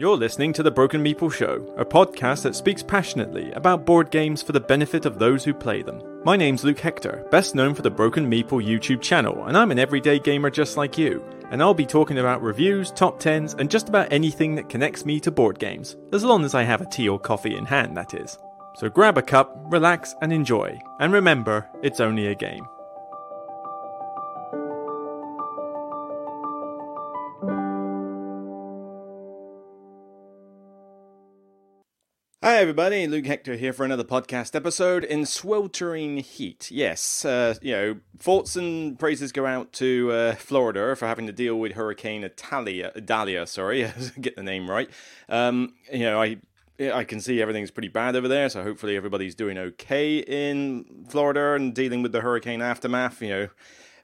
You're listening to The Broken Meeple Show, a podcast that speaks passionately about board games for the benefit of those who play them. My name's Luke Hector, best known for the Broken Meeple YouTube channel, and I'm an everyday gamer just like you. And I'll be talking about reviews, top 10s, and just about anything that connects me to board games, as long as I have a tea or coffee in hand, that is. So grab a cup, relax, and enjoy. And remember, it's only a game. Hi, everybody. Luke Hector here for another podcast episode in sweltering heat. Yes, uh, you know, thoughts and praises go out to uh, Florida for having to deal with Hurricane Italia, Dahlia. Sorry, get the name right. Um, you know, I I can see everything's pretty bad over there, so hopefully everybody's doing okay in Florida and dealing with the hurricane aftermath. You know,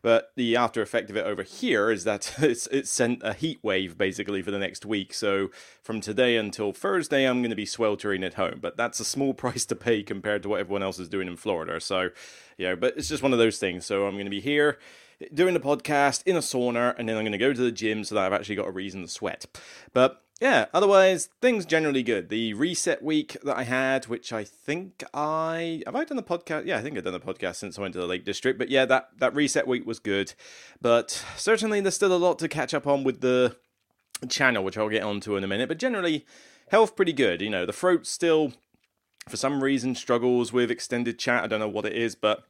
but the after effect of it over here is that it's it's sent a heat wave basically for the next week. So from today until Thursday, I'm going to be sweltering at home. But that's a small price to pay compared to what everyone else is doing in Florida. So, yeah, but it's just one of those things. So I'm going to be here doing the podcast in a sauna, and then I'm going to go to the gym so that I've actually got a reason to sweat. But yeah, otherwise things generally good. The reset week that I had, which I think I have I done the podcast. Yeah, I think I've done the podcast since I went to the Lake District. But yeah, that that reset week was good. But certainly there's still a lot to catch up on with the channel, which I'll get onto in a minute. But generally, health pretty good. You know, the throat still for some reason struggles with extended chat. I don't know what it is, but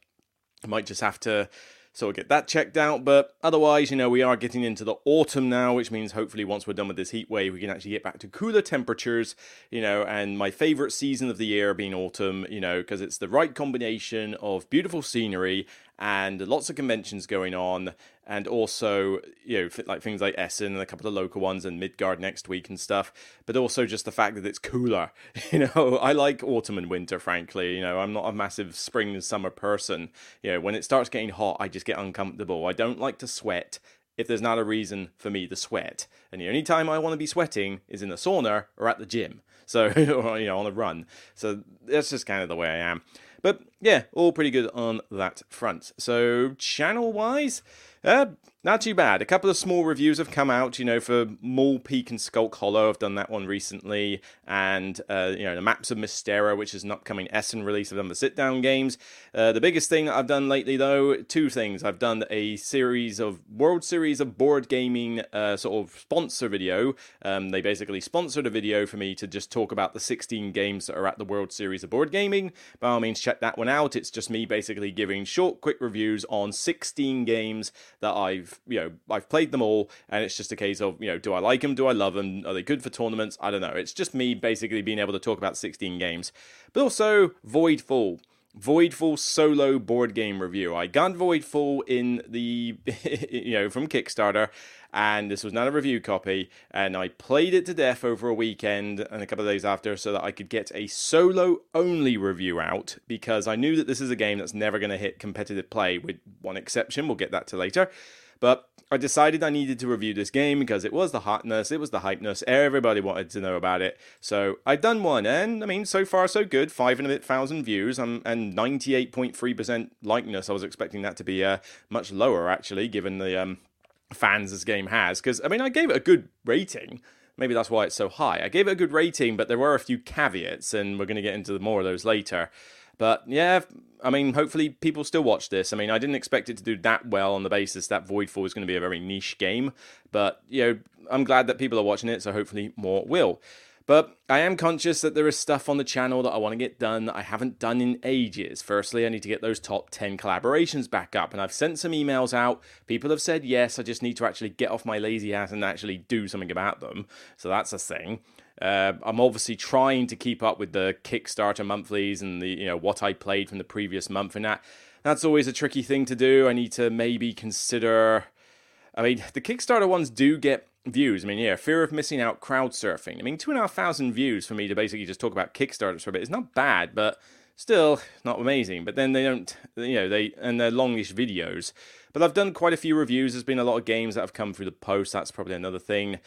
I might just have to so we'll get that checked out. But otherwise, you know, we are getting into the autumn now, which means hopefully once we're done with this heat wave, we can actually get back to cooler temperatures, you know, and my favorite season of the year being autumn, you know, because it's the right combination of beautiful scenery and lots of conventions going on, and also you know like things like Essen and a couple of local ones and Midgard next week and stuff. But also just the fact that it's cooler. You know, I like autumn and winter. Frankly, you know, I'm not a massive spring and summer person. You know, when it starts getting hot, I just get uncomfortable. I don't like to sweat if there's not a reason for me to sweat. And the only time I want to be sweating is in the sauna or at the gym. So, or, you know, on a run. So that's just kind of the way I am. But yeah, all pretty good on that front. So, channel wise, uh, not too bad. A couple of small reviews have come out, you know, for Mole Peak and Skulk Hollow. I've done that one recently. And, uh, you know, the Maps of Mystera, which is an upcoming Essen release. I've done the sit down games. Uh, the biggest thing I've done lately, though, two things. I've done a series of World Series of Board Gaming uh, sort of sponsor video. Um, they basically sponsored a video for me to just talk about the 16 games that are at the World Series of Board Gaming. By all means, check that one out. It's just me basically giving short, quick reviews on 16 games that I've you know I've played them all, and it's just a case of you know do I like them, do I love them, are they good for tournaments? I don't know. It's just me basically being able to talk about 16 games, but also Voidfall. Voidfall solo board game review. I got Voidfall in the you know from Kickstarter, and this was not a review copy. And I played it to death over a weekend and a couple of days after, so that I could get a solo only review out because I knew that this is a game that's never going to hit competitive play, with one exception. We'll get that to later. But I decided I needed to review this game because it was the hotness, it was the hypeness, everybody wanted to know about it. So I'd done one, and I mean, so far so good. Five and a bit thousand views um, and 98.3% likeness. I was expecting that to be uh, much lower, actually, given the um, fans this game has. Because, I mean, I gave it a good rating. Maybe that's why it's so high. I gave it a good rating, but there were a few caveats, and we're going to get into more of those later. But yeah, I mean, hopefully people still watch this. I mean, I didn't expect it to do that well on the basis that Voidfall is going to be a very niche game, but you know, I'm glad that people are watching it, so hopefully more will. But I am conscious that there is stuff on the channel that I want to get done that I haven't done in ages. Firstly, I need to get those top 10 collaborations back up, and I've sent some emails out. People have said yes, I just need to actually get off my lazy ass and actually do something about them. So that's a thing. Uh, I'm obviously trying to keep up with the Kickstarter monthlies and the you know what I played from the previous month, and that that's always a tricky thing to do. I need to maybe consider. I mean, the Kickstarter ones do get views. I mean, yeah, fear of missing out, crowd surfing. I mean, two and a half thousand views for me to basically just talk about Kickstarters for a bit is not bad, but still not amazing. But then they don't, you know, they and they're longish videos. But I've done quite a few reviews. There's been a lot of games that have come through the post. That's probably another thing.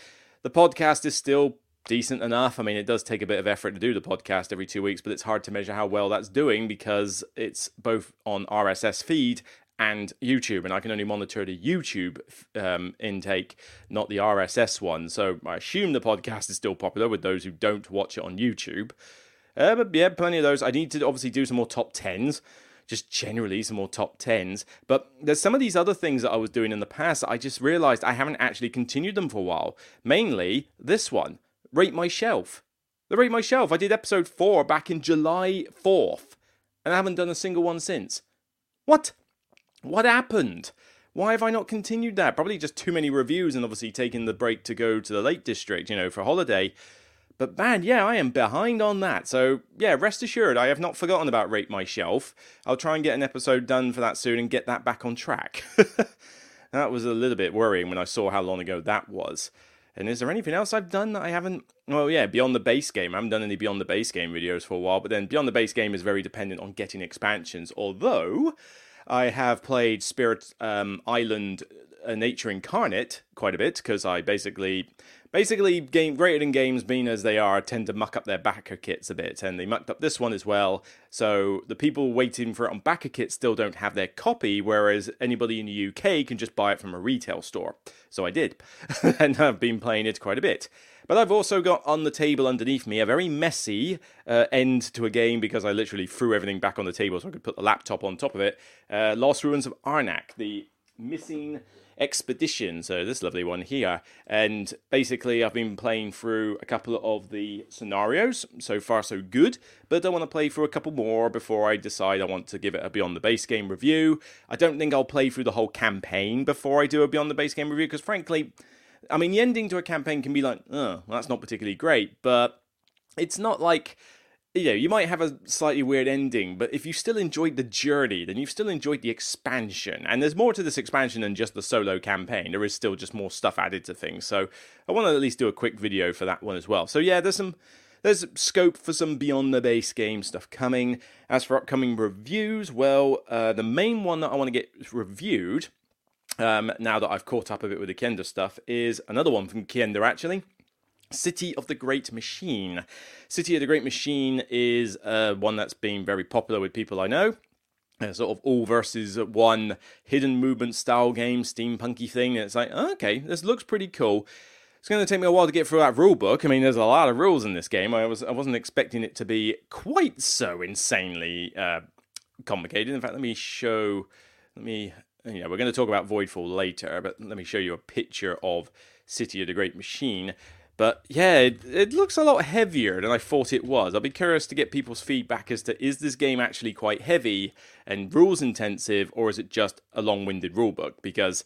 The podcast is still decent enough. I mean, it does take a bit of effort to do the podcast every two weeks, but it's hard to measure how well that's doing because it's both on RSS feed and YouTube, and I can only monitor the YouTube um, intake, not the RSS one. So I assume the podcast is still popular with those who don't watch it on YouTube. Uh, but yeah, plenty of those. I need to obviously do some more top tens just generally some more top tens. But there's some of these other things that I was doing in the past I just realized I haven't actually continued them for a while. Mainly this one, Rate My Shelf. The Rate My Shelf. I did episode four back in July 4th, and I haven't done a single one since. What? What happened? Why have I not continued that? Probably just too many reviews and obviously taking the break to go to the Lake District, you know, for holiday. But man, yeah, I am behind on that. So yeah, rest assured, I have not forgotten about Rate My Shelf. I'll try and get an episode done for that soon and get that back on track. that was a little bit worrying when I saw how long ago that was. And is there anything else I've done that I haven't? Well, yeah, Beyond the Base Game. I haven't done any Beyond the Base Game videos for a while, but then Beyond the Base Game is very dependent on getting expansions. Although I have played Spirit um, Island uh, Nature Incarnate quite a bit because I basically basically game rated in games being as they are tend to muck up their backer kits a bit and they mucked up this one as well. So the people waiting for it on backer kits still don't have their copy whereas anybody in the uk can just buy it from a retail store. So i did and i've been playing it quite a bit. But I've also got on the table underneath me a very messy uh, end to a game because I literally threw everything back on the table so I could put the laptop on top of it. Uh, Lost Ruins of Arnak, the missing expedition. So this lovely one here, and basically I've been playing through a couple of the scenarios. So far, so good. But I want to play through a couple more before I decide I want to give it a Beyond the Base Game review. I don't think I'll play through the whole campaign before I do a Beyond the Base Game review because, frankly, I mean, the ending to a campaign can be like, oh, well, that's not particularly great, but it's not like you know, you might have a slightly weird ending, but if you still enjoyed the journey, then you've still enjoyed the expansion. And there's more to this expansion than just the solo campaign. There is still just more stuff added to things. So I want to at least do a quick video for that one as well. So yeah, there's some there's scope for some beyond the base game stuff coming. As for upcoming reviews, well, uh, the main one that I want to get reviewed, um, now that I've caught up a bit with the Kienda stuff, is another one from Kienda actually. City of the Great Machine. City of the Great Machine is uh, one that's been very popular with people I know. Uh, sort of all versus one hidden movement style game, steampunky thing. And it's like, okay, this looks pretty cool. It's going to take me a while to get through that rule book. I mean, there's a lot of rules in this game. I was I wasn't expecting it to be quite so insanely uh, complicated. In fact, let me show. Let me. You know, we're going to talk about Voidfall later, but let me show you a picture of City of the Great Machine. But yeah, it, it, looks a lot heavier than I thought it was. I'll be curious to get people's feedback as to is this game actually quite heavy and rules intensive, or is it just a long winded rulebook? Because,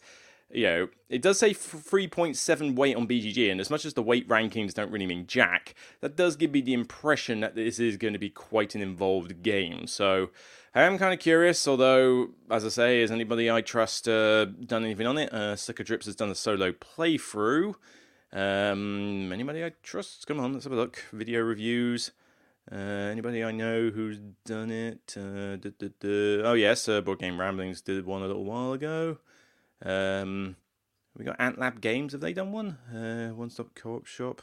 you know, it does say 3.7 weight on BGG, and as much as the weight rankings don't really mean jack, that does give me the impression that this is going to be quite an involved game. So I am kind of curious, although, as I say, has anybody I trust uh, done anything on it? Uh, Slickerdrips has done a solo playthrough. Um, anybody I trust? Come on, let's have a look. Video reviews. Uh, anybody I know who's done it? Uh, duh, duh, duh. Oh yes, uh, Board Game Ramblings did one a little while ago. Um, we got Antlab Games. Have they done one? Uh, one Stop Co-op Shop.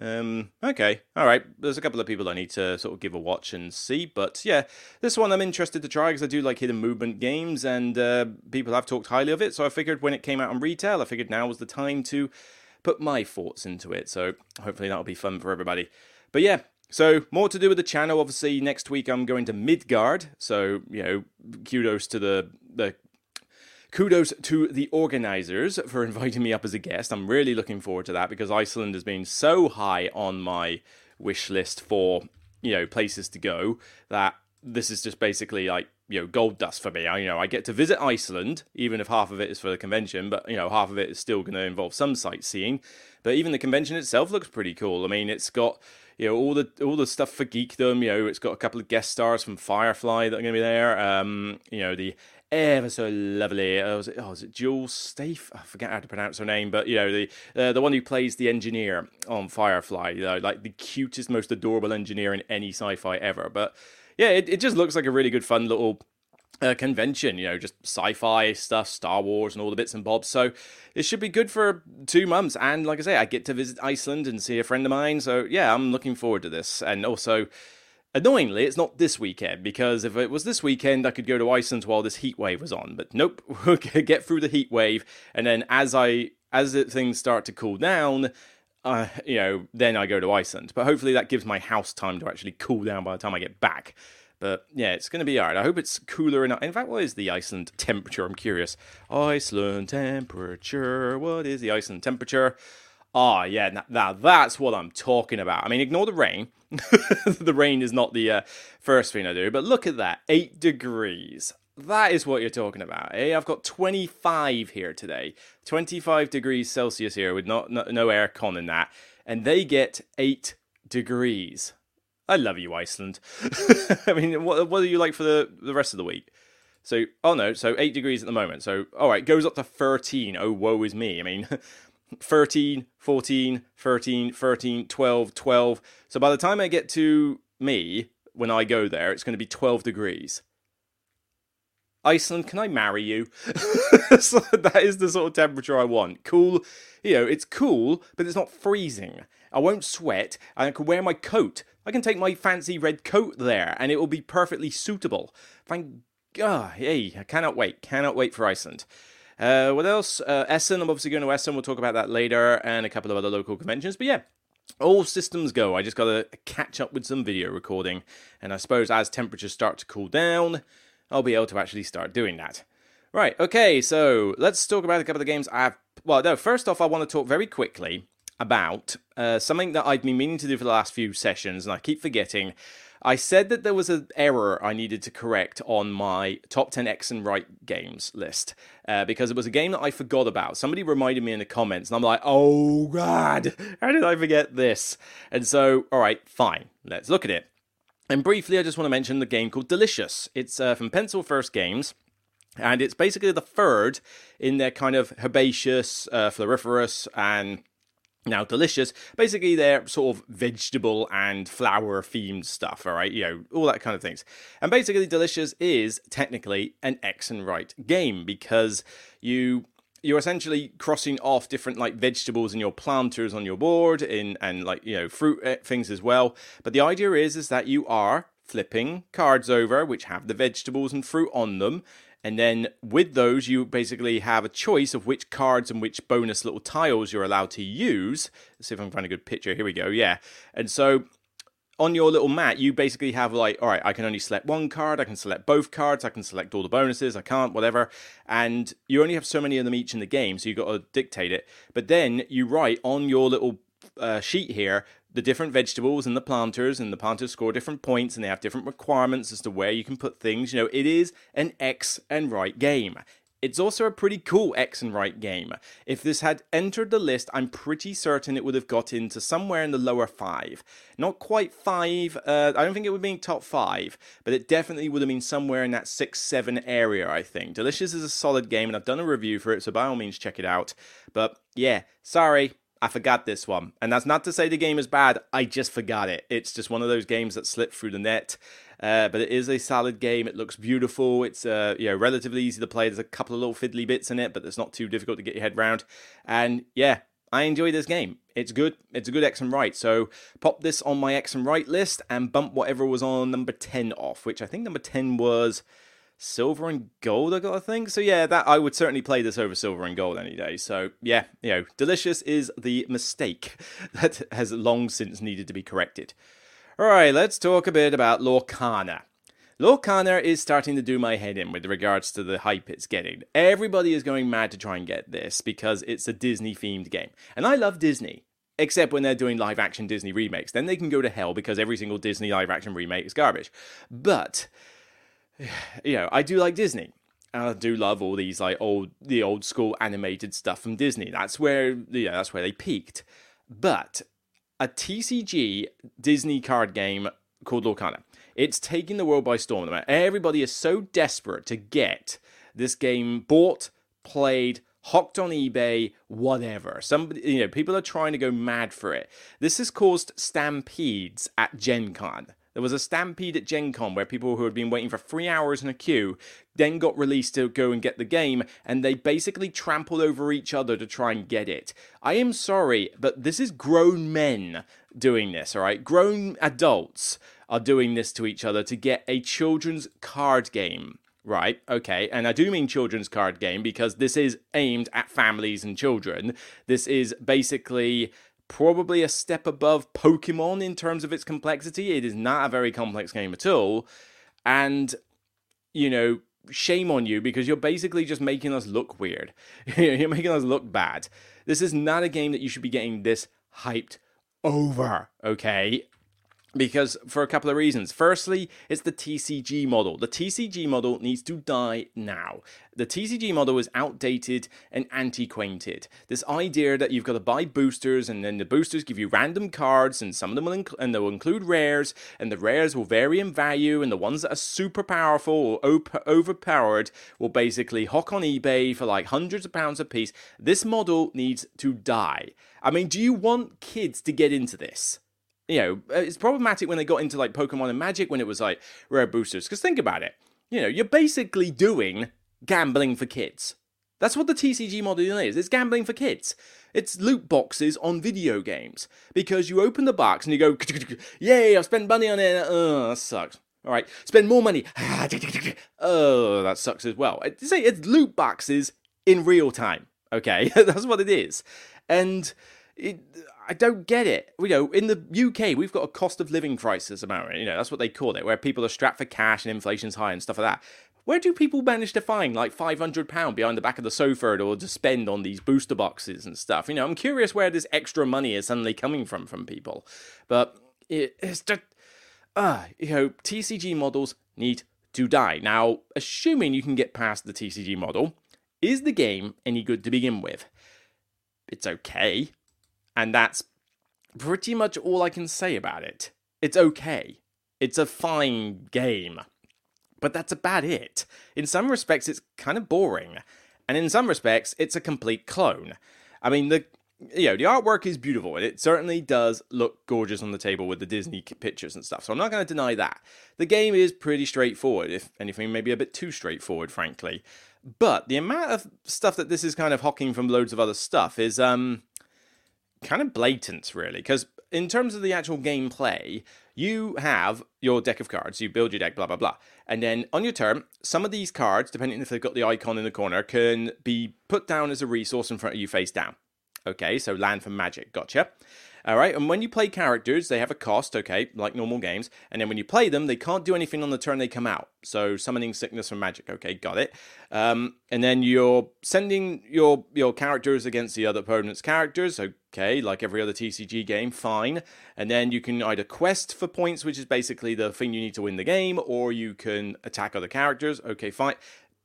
Um, okay, all right. There's a couple of people I need to sort of give a watch and see, but yeah, this one I'm interested to try because I do like hidden movement games, and uh, people have talked highly of it. So I figured when it came out on retail, I figured now was the time to put my thoughts into it. So hopefully that'll be fun for everybody. But yeah, so more to do with the channel. Obviously, next week I'm going to Midgard. So you know, kudos to the the kudos to the organizers for inviting me up as a guest. I'm really looking forward to that because Iceland has been so high on my wish list for you know places to go that this is just basically like you know gold dust for me. I you know I get to visit Iceland, even if half of it is for the convention, but you know half of it is still going to involve some sightseeing. But even the convention itself looks pretty cool. I mean, it's got you know all the all the stuff for geekdom. You know, it's got a couple of guest stars from Firefly that are going to be there. Um, you know the ever so lovely. Uh, was it, oh, is it Jules Stafe? I forget how to pronounce her name, but you know the uh, the one who plays the engineer on Firefly. You know, like the cutest, most adorable engineer in any sci-fi ever. But yeah, it, it just looks like a really good, fun little uh, convention, you know, just sci fi stuff, Star Wars, and all the bits and bobs. So it should be good for two months. And like I say, I get to visit Iceland and see a friend of mine. So yeah, I'm looking forward to this. And also, Annoyingly, it's not this weekend because if it was this weekend, I could go to Iceland while this heat wave was on. But nope, we'll get through the heat wave, and then as I as things start to cool down, uh, you know, then I go to Iceland. But hopefully that gives my house time to actually cool down by the time I get back. But yeah, it's going to be alright. I hope it's cooler enough. In fact, what is the Iceland temperature? I'm curious. Iceland temperature. What is the Iceland temperature? Oh, yeah, now, now that's what I'm talking about. I mean, ignore the rain. the rain is not the uh, first thing I do, but look at that 8 degrees. That is what you're talking about. Eh? I've got 25 here today. 25 degrees Celsius here with not, no, no aircon in that. And they get 8 degrees. I love you, Iceland. I mean, what, what are you like for the, the rest of the week? So, oh no, so 8 degrees at the moment. So, all right, goes up to 13. Oh, woe is me. I mean, 13, 14, 13, 13, 12, 12. So by the time I get to me, when I go there, it's going to be 12 degrees. Iceland, can I marry you? so that is the sort of temperature I want. Cool, you know, it's cool, but it's not freezing. I won't sweat, and I can wear my coat. I can take my fancy red coat there, and it will be perfectly suitable. Thank God, hey, I cannot wait, cannot wait for Iceland. Uh, what else? Uh, Essen, I'm obviously going to Essen. We'll talk about that later, and a couple of other local conventions. But yeah, all systems go. I just got to catch up with some video recording, and I suppose as temperatures start to cool down, I'll be able to actually start doing that. Right, okay, so let's talk about a couple of the games I've. Well, no, first off, I want to talk very quickly about uh, something that I've been meaning to do for the last few sessions, and I keep forgetting. I said that there was an error I needed to correct on my top 10 X and write games list uh, because it was a game that I forgot about. Somebody reminded me in the comments, and I'm like, oh, God, how did I forget this? And so, all right, fine, let's look at it. And briefly, I just want to mention the game called Delicious. It's uh, from Pencil First Games. And it's basically the third in their kind of herbaceous, uh, floriferous, and now, delicious, basically they're sort of vegetable and flower themed stuff, all right? You know, all that kind of things. And basically, delicious is technically an X and write game because you you're essentially crossing off different like vegetables in your planters on your board in and like you know fruit eh, things as well but the idea is is that you are flipping cards over which have the vegetables and fruit on them and then with those, you basically have a choice of which cards and which bonus little tiles you're allowed to use. Let's see if I can find a good picture. Here we go. Yeah. And so on your little mat, you basically have like, all right, I can only select one card, I can select both cards, I can select all the bonuses, I can't, whatever. And you only have so many of them each in the game, so you've got to dictate it. But then you write on your little uh, sheet here the different vegetables and the planters, and the planters score different points, and they have different requirements as to where you can put things. You know, it is an X and write game. It's also a pretty cool X and write game. If this had entered the list, I'm pretty certain it would have got into somewhere in the lower five. Not quite five, uh, I don't think it would be top five, but it definitely would have been somewhere in that six, seven area, I think. Delicious is a solid game, and I've done a review for it, so by all means check it out. But yeah, sorry, I forgot this one. And that's not to say the game is bad, I just forgot it. It's just one of those games that slipped through the net. Uh, but it is a solid game. It looks beautiful. It's uh, you know relatively easy to play. There's a couple of little fiddly bits in it, but it's not too difficult to get your head around. And yeah, I enjoy this game. It's good. It's a good X and write. So pop this on my X and write list and bump whatever was on number 10 off, which I think number 10 was silver and gold, I got to think. So yeah, that I would certainly play this over silver and gold any day. So yeah, you know, delicious is the mistake that has long since needed to be corrected. All right, let's talk a bit about Lorcana. Lorcana is starting to do my head in with regards to the hype it's getting. Everybody is going mad to try and get this because it's a Disney themed game. And I love Disney. Except when they're doing live action Disney remakes. Then they can go to hell because every single Disney live action remake is garbage. But you know, I do like Disney. I do love all these like old the old school animated stuff from Disney. That's where yeah, that's where they peaked. But a TCG Disney card game called Lorcana. It's taking the world by storm. Everybody is so desperate to get this game bought, played, hocked on eBay, whatever. Somebody, you know, people are trying to go mad for it. This has caused stampedes at Gen Con. There was a stampede at Gen Con where people who had been waiting for three hours in a queue then got released to go and get the game, and they basically trampled over each other to try and get it. I am sorry, but this is grown men doing this, alright? Grown adults are doing this to each other to get a children's card game. Right, okay, and I do mean children's card game because this is aimed at families and children. This is basically probably a step above Pokemon in terms of its complexity. It is not a very complex game at all. And, you know, shame on you because you're basically just making us look weird. you're making us look bad. This is not a game that you should be getting this hyped over, okay? Because for a couple of reasons. Firstly, it's the TCG model. The TCG model needs to die now. The TCG model is outdated and antiquated. This idea that you've got to buy boosters and then the boosters give you random cards and some of them will inc- and they'll include rares and the rares will vary in value and the ones that are super powerful or op- overpowered will basically hawk on eBay for like hundreds of pounds a piece. This model needs to die. I mean, do you want kids to get into this? You know, it's problematic when they got into like Pokemon and Magic when it was like rare boosters. Because think about it, you know, you're basically doing gambling for kids. That's what the TCG model is. It's gambling for kids. It's loot boxes on video games because you open the box and you go, "Yay! I've spent money on it. Oh, that sucks." All right, spend more money. oh, that sucks as well. Say it's loot boxes in real time. Okay, that's what it is, and it, I don't get it. You know, in the UK, we've got a cost of living crisis, about. You know, that's what they call it, where people are strapped for cash and inflation's high and stuff like that. Where do people manage to find like £500 behind the back of the sofa or to spend on these booster boxes and stuff? You know, I'm curious where this extra money is suddenly coming from from people. But it, it's just, uh, you know, TCG models need to die. Now, assuming you can get past the TCG model, is the game any good to begin with? It's okay. And that's pretty much all I can say about it. It's okay. It's a fine game. But that's about it. In some respects, it's kind of boring. And in some respects, it's a complete clone. I mean, the you know, the artwork is beautiful and it certainly does look gorgeous on the table with the Disney pictures and stuff. So I'm not going to deny that. The game is pretty straightforward, if anything, maybe a bit too straightforward, frankly. But the amount of stuff that this is kind of hawking from loads of other stuff is um kind of blatant, really, because in terms of the actual gameplay, you have your deck of cards, you build your deck, blah, blah, blah. And then on your turn, some of these cards, depending if they've got the icon in the corner, can be put down as a resource in front of you face down. Okay, so land for magic, gotcha. All right, and when you play characters, they have a cost, okay, like normal games. And then when you play them, they can't do anything on the turn they come out. So summoning sickness from magic, okay, got it. Um, and then you're sending your your characters against the other opponent's characters, okay, like every other TCG game, fine. And then you can either quest for points, which is basically the thing you need to win the game, or you can attack other characters, okay, fine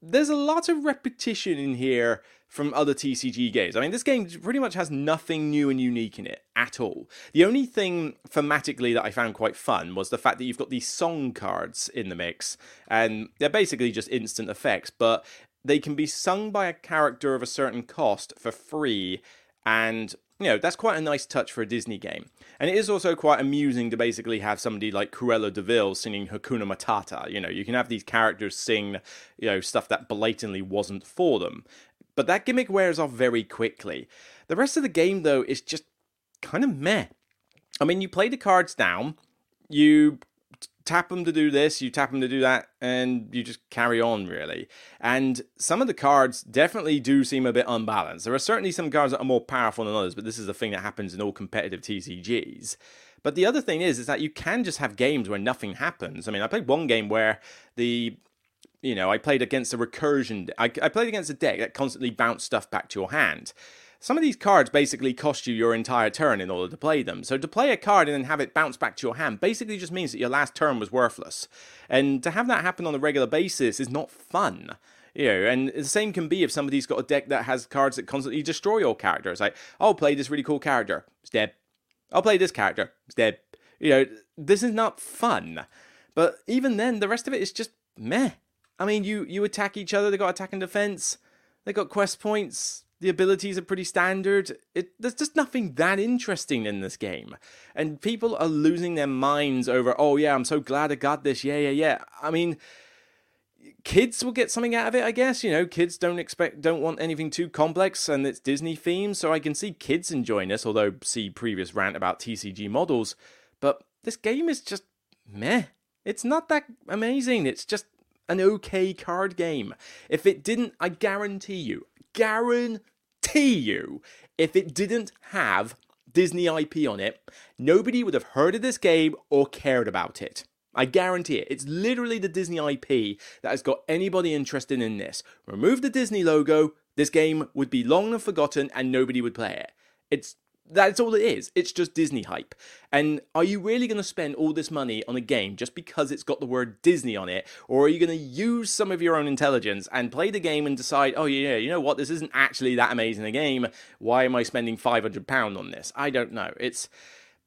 there's a lot of repetition in here from other TCG games. I mean, this game pretty much has nothing new and unique in it at all. The only thing thematically that I found quite fun was the fact that you've got these song cards in the mix, and they're basically just instant effects, but they can be sung by a character of a certain cost for free, and you know, that's quite a nice touch for a Disney game. And it is also quite amusing to basically have somebody like Cruella de Vil singing Hakuna Matata. You know, you can have these characters sing, you know, stuff that blatantly wasn't for them. But that gimmick wears off very quickly. The rest of the game, though, is just kind of meh. I mean, you play the cards down, you tap them to do this, you tap them to do that, and you just carry on, really. And some of the cards definitely do seem a bit unbalanced. There are certainly some cards that are more powerful than others, but this is the thing that happens in all competitive TCGs. But the other thing is, is that you can just have games where nothing happens. I mean, I played one game where the you know, I played against a recursion. I, I played against a deck that constantly bounced stuff back to your hand. Some of these cards basically cost you your entire turn in order to play them. So to play a card and then have it bounce back to your hand basically just means that your last turn was worthless. And to have that happen on a regular basis is not fun. You know, and the same can be if somebody's got a deck that has cards that constantly destroy your character. It's like, I'll play this really cool character. It's dead. I'll play this character. It's dead. You know, this is not fun. But even then, the rest of it is just meh. I mean, you you attack each other. They got attack and defense. They got quest points the abilities are pretty standard. It, there's just nothing that interesting in this game. And people are losing their minds over, oh, yeah, I'm so glad I got this. Yeah, yeah, yeah. I mean, kids will get something out of it, I guess. You know, kids don't expect, don't want anything too complex, and it's Disney themed, so I can see kids enjoying this, although see previous rant about TCG models. But this game is just meh. It's not that amazing. It's just an okay card game. If it didn't, I guarantee you, guarantee you, if it didn't have Disney IP on it, nobody would have heard of this game or cared about it. I guarantee it. It's literally the Disney IP that has got anybody interested in this. Remove the Disney logo, this game would be long and forgotten and nobody would play it. It's that's all it is. It's just Disney hype. And are you really going to spend all this money on a game just because it's got the word Disney on it? Or are you going to use some of your own intelligence and play the game and decide, oh, yeah, you know what? This isn't actually that amazing a game. Why am I spending £500 on this? I don't know. It's.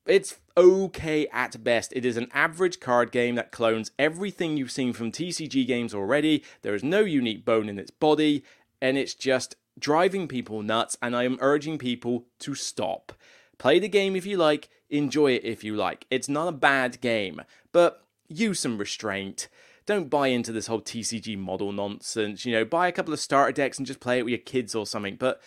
It's okay at best. It is an average card game that clones everything you've seen from TCG games already. There is no unique bone in its body, and it's just driving people nuts, and I am urging people to stop. Play the game if you like, enjoy it if you like. It's not a bad game, but use some restraint. Don't buy into this whole TCG model nonsense. You know, buy a couple of starter decks and just play it with your kids or something, but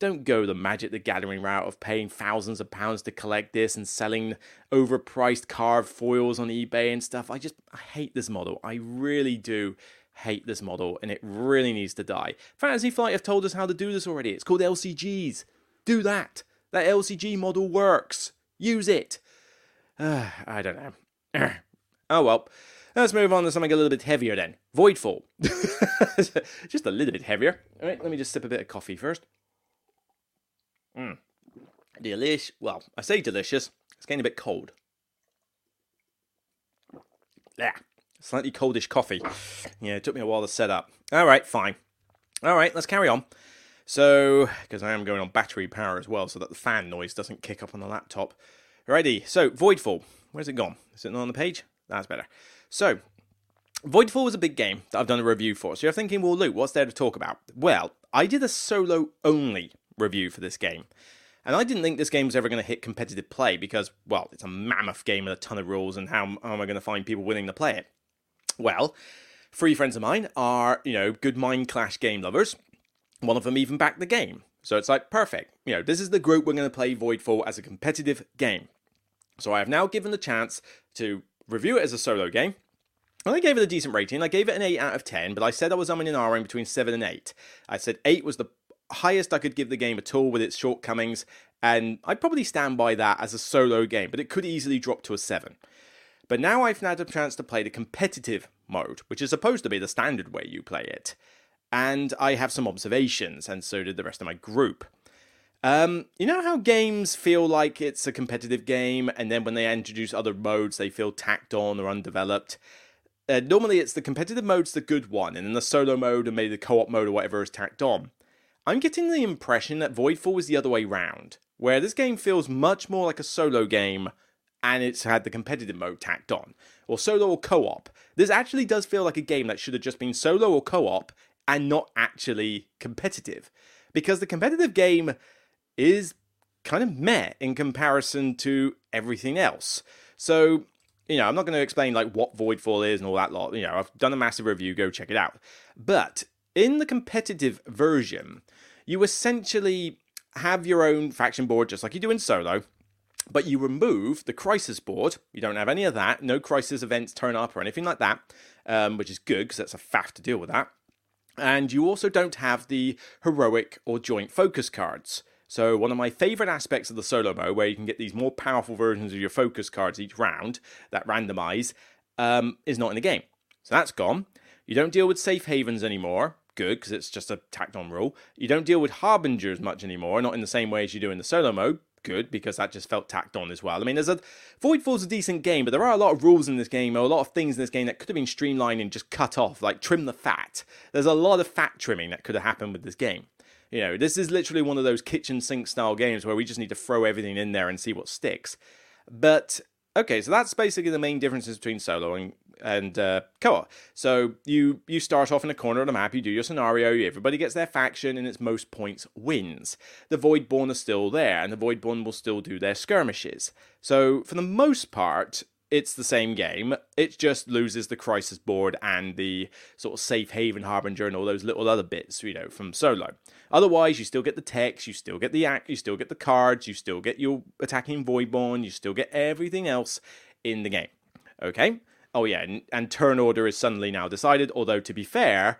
don't go the Magic the Gathering route of paying thousands of pounds to collect this and selling overpriced carved foils on eBay and stuff. I just I hate this model. I really do hate this model and it really needs to die. Fantasy Flight have told us how to do this already. It's called LCGs. Do that. That LCG model works. Use it. Uh, I don't know. oh well. Let's move on to something a little bit heavier then. Voidfall. just a little bit heavier. All right, let me just sip a bit of coffee first. Mmm. Delish. Well, I say delicious. It's getting a bit cold. Yeah slightly coldish coffee. Yeah, it took me a while to set up. All right, fine. All right, let's carry on. So, because I am going on battery power as well, so that the fan noise doesn't kick up on the laptop. Ready? So, Voidfall. Where's it gone? Is it not on the page? That's better. So, Voidfall was a big game that I've done a review for. So you're thinking, well, Luke, what's there to talk about? Well, I did a solo only review for this game. And I didn't think this game was ever going to hit competitive play because, well, it's a mammoth game with a ton of rules, and how, how am I going to find people willing to play it? Well, three friends of mine are, you know, good Mindclash game lovers. One of them even backed the game. So it's like, perfect. You know, this is the group we're going to play Voidfall as a competitive game. So I have now given the chance to review it as a solo game. And I gave it a decent rating. I gave it an 8 out of 10, but I said I was umming and ahhing between 7 and 8. I said 8 was the highest I could give the game at all with its shortcomings, and I'd probably stand by that as a solo game, but it could easily drop to a 7. But now I've had a chance to play the competitive mode, which is supposed to be the standard way you play it. And I have some observations, and so did the rest of my group. Um, you know how games feel like it's a competitive game, and then when they introduce other modes, they feel tacked on or undeveloped? Uh, normally, it's the competitive mode's the good one, and then the solo mode and maybe the co op mode or whatever is tacked on. I'm getting the impression that Voidfall is the other way round, where this game feels much more like a solo game and it's had the competitive mode tacked on, or solo or co op. This actually does feel like a game that should have just been solo or co op and not actually competitive. Because the competitive game is kind of meh in comparison to everything else. So, you know, I'm not going to explain like what Voidfall is and all that lot. You know, I've done a massive review, go check it out. But in the competitive version, you essentially have your own faction board just like you do in solo but you remove the crisis board. You don't have any of that. No crisis events turn up or anything like that, um, which is good because that's a faff to deal with that. And you also don't have the heroic or joint focus cards. So, one of my favorite aspects of the solo mode, where you can get these more powerful versions of your focus cards each round that randomize, um, is not in the game. So, that's gone. You don't deal with safe havens anymore. Good, because it's just a tacked on rule. You don't deal with harbingers much anymore, not in the same way as you do in the solo mode good because that just felt tacked on as well. I mean, there's a Voidfall's a decent game, but there are a lot of rules in this game, or a lot of things in this game that could have been streamlined and just cut off, like trim the fat. There's a lot of fat trimming that could have happened with this game. You know, this is literally one of those kitchen sink style games where we just need to throw everything in there and see what sticks. But okay, so that's basically the main differences between solo and and uh, co-op. So you you start off in a corner of the map, you do your scenario, everybody gets their faction, and its most points wins. The Voidborn are still there, and the Voidborn will still do their skirmishes. So for the most part, it's the same game. It just loses the crisis board and the sort of safe haven harbinger and all those little other bits, you know, from solo. Otherwise, you still get the text, you still get the act, you still get the cards, you still get your attacking Voidborn, you still get everything else in the game. Okay? Oh, yeah, and, and turn order is suddenly now decided, although to be fair,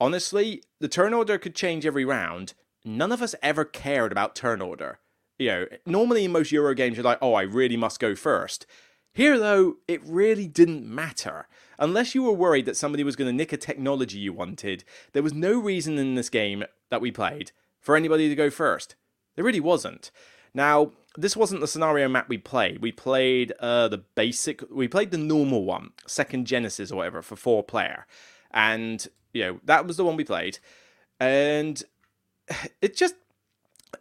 honestly, the turn order could change every round. None of us ever cared about turn order. You know, normally in most Euro games, you're like, oh, I really must go first. Here, though, it really didn't matter. Unless you were worried that somebody was going to nick a technology you wanted, there was no reason in this game that we played for anybody to go first. There really wasn't. Now, this wasn't the scenario map we played. We played uh, the basic, we played the normal one, Second Genesis or whatever, for four player. And, you know, that was the one we played. And it just,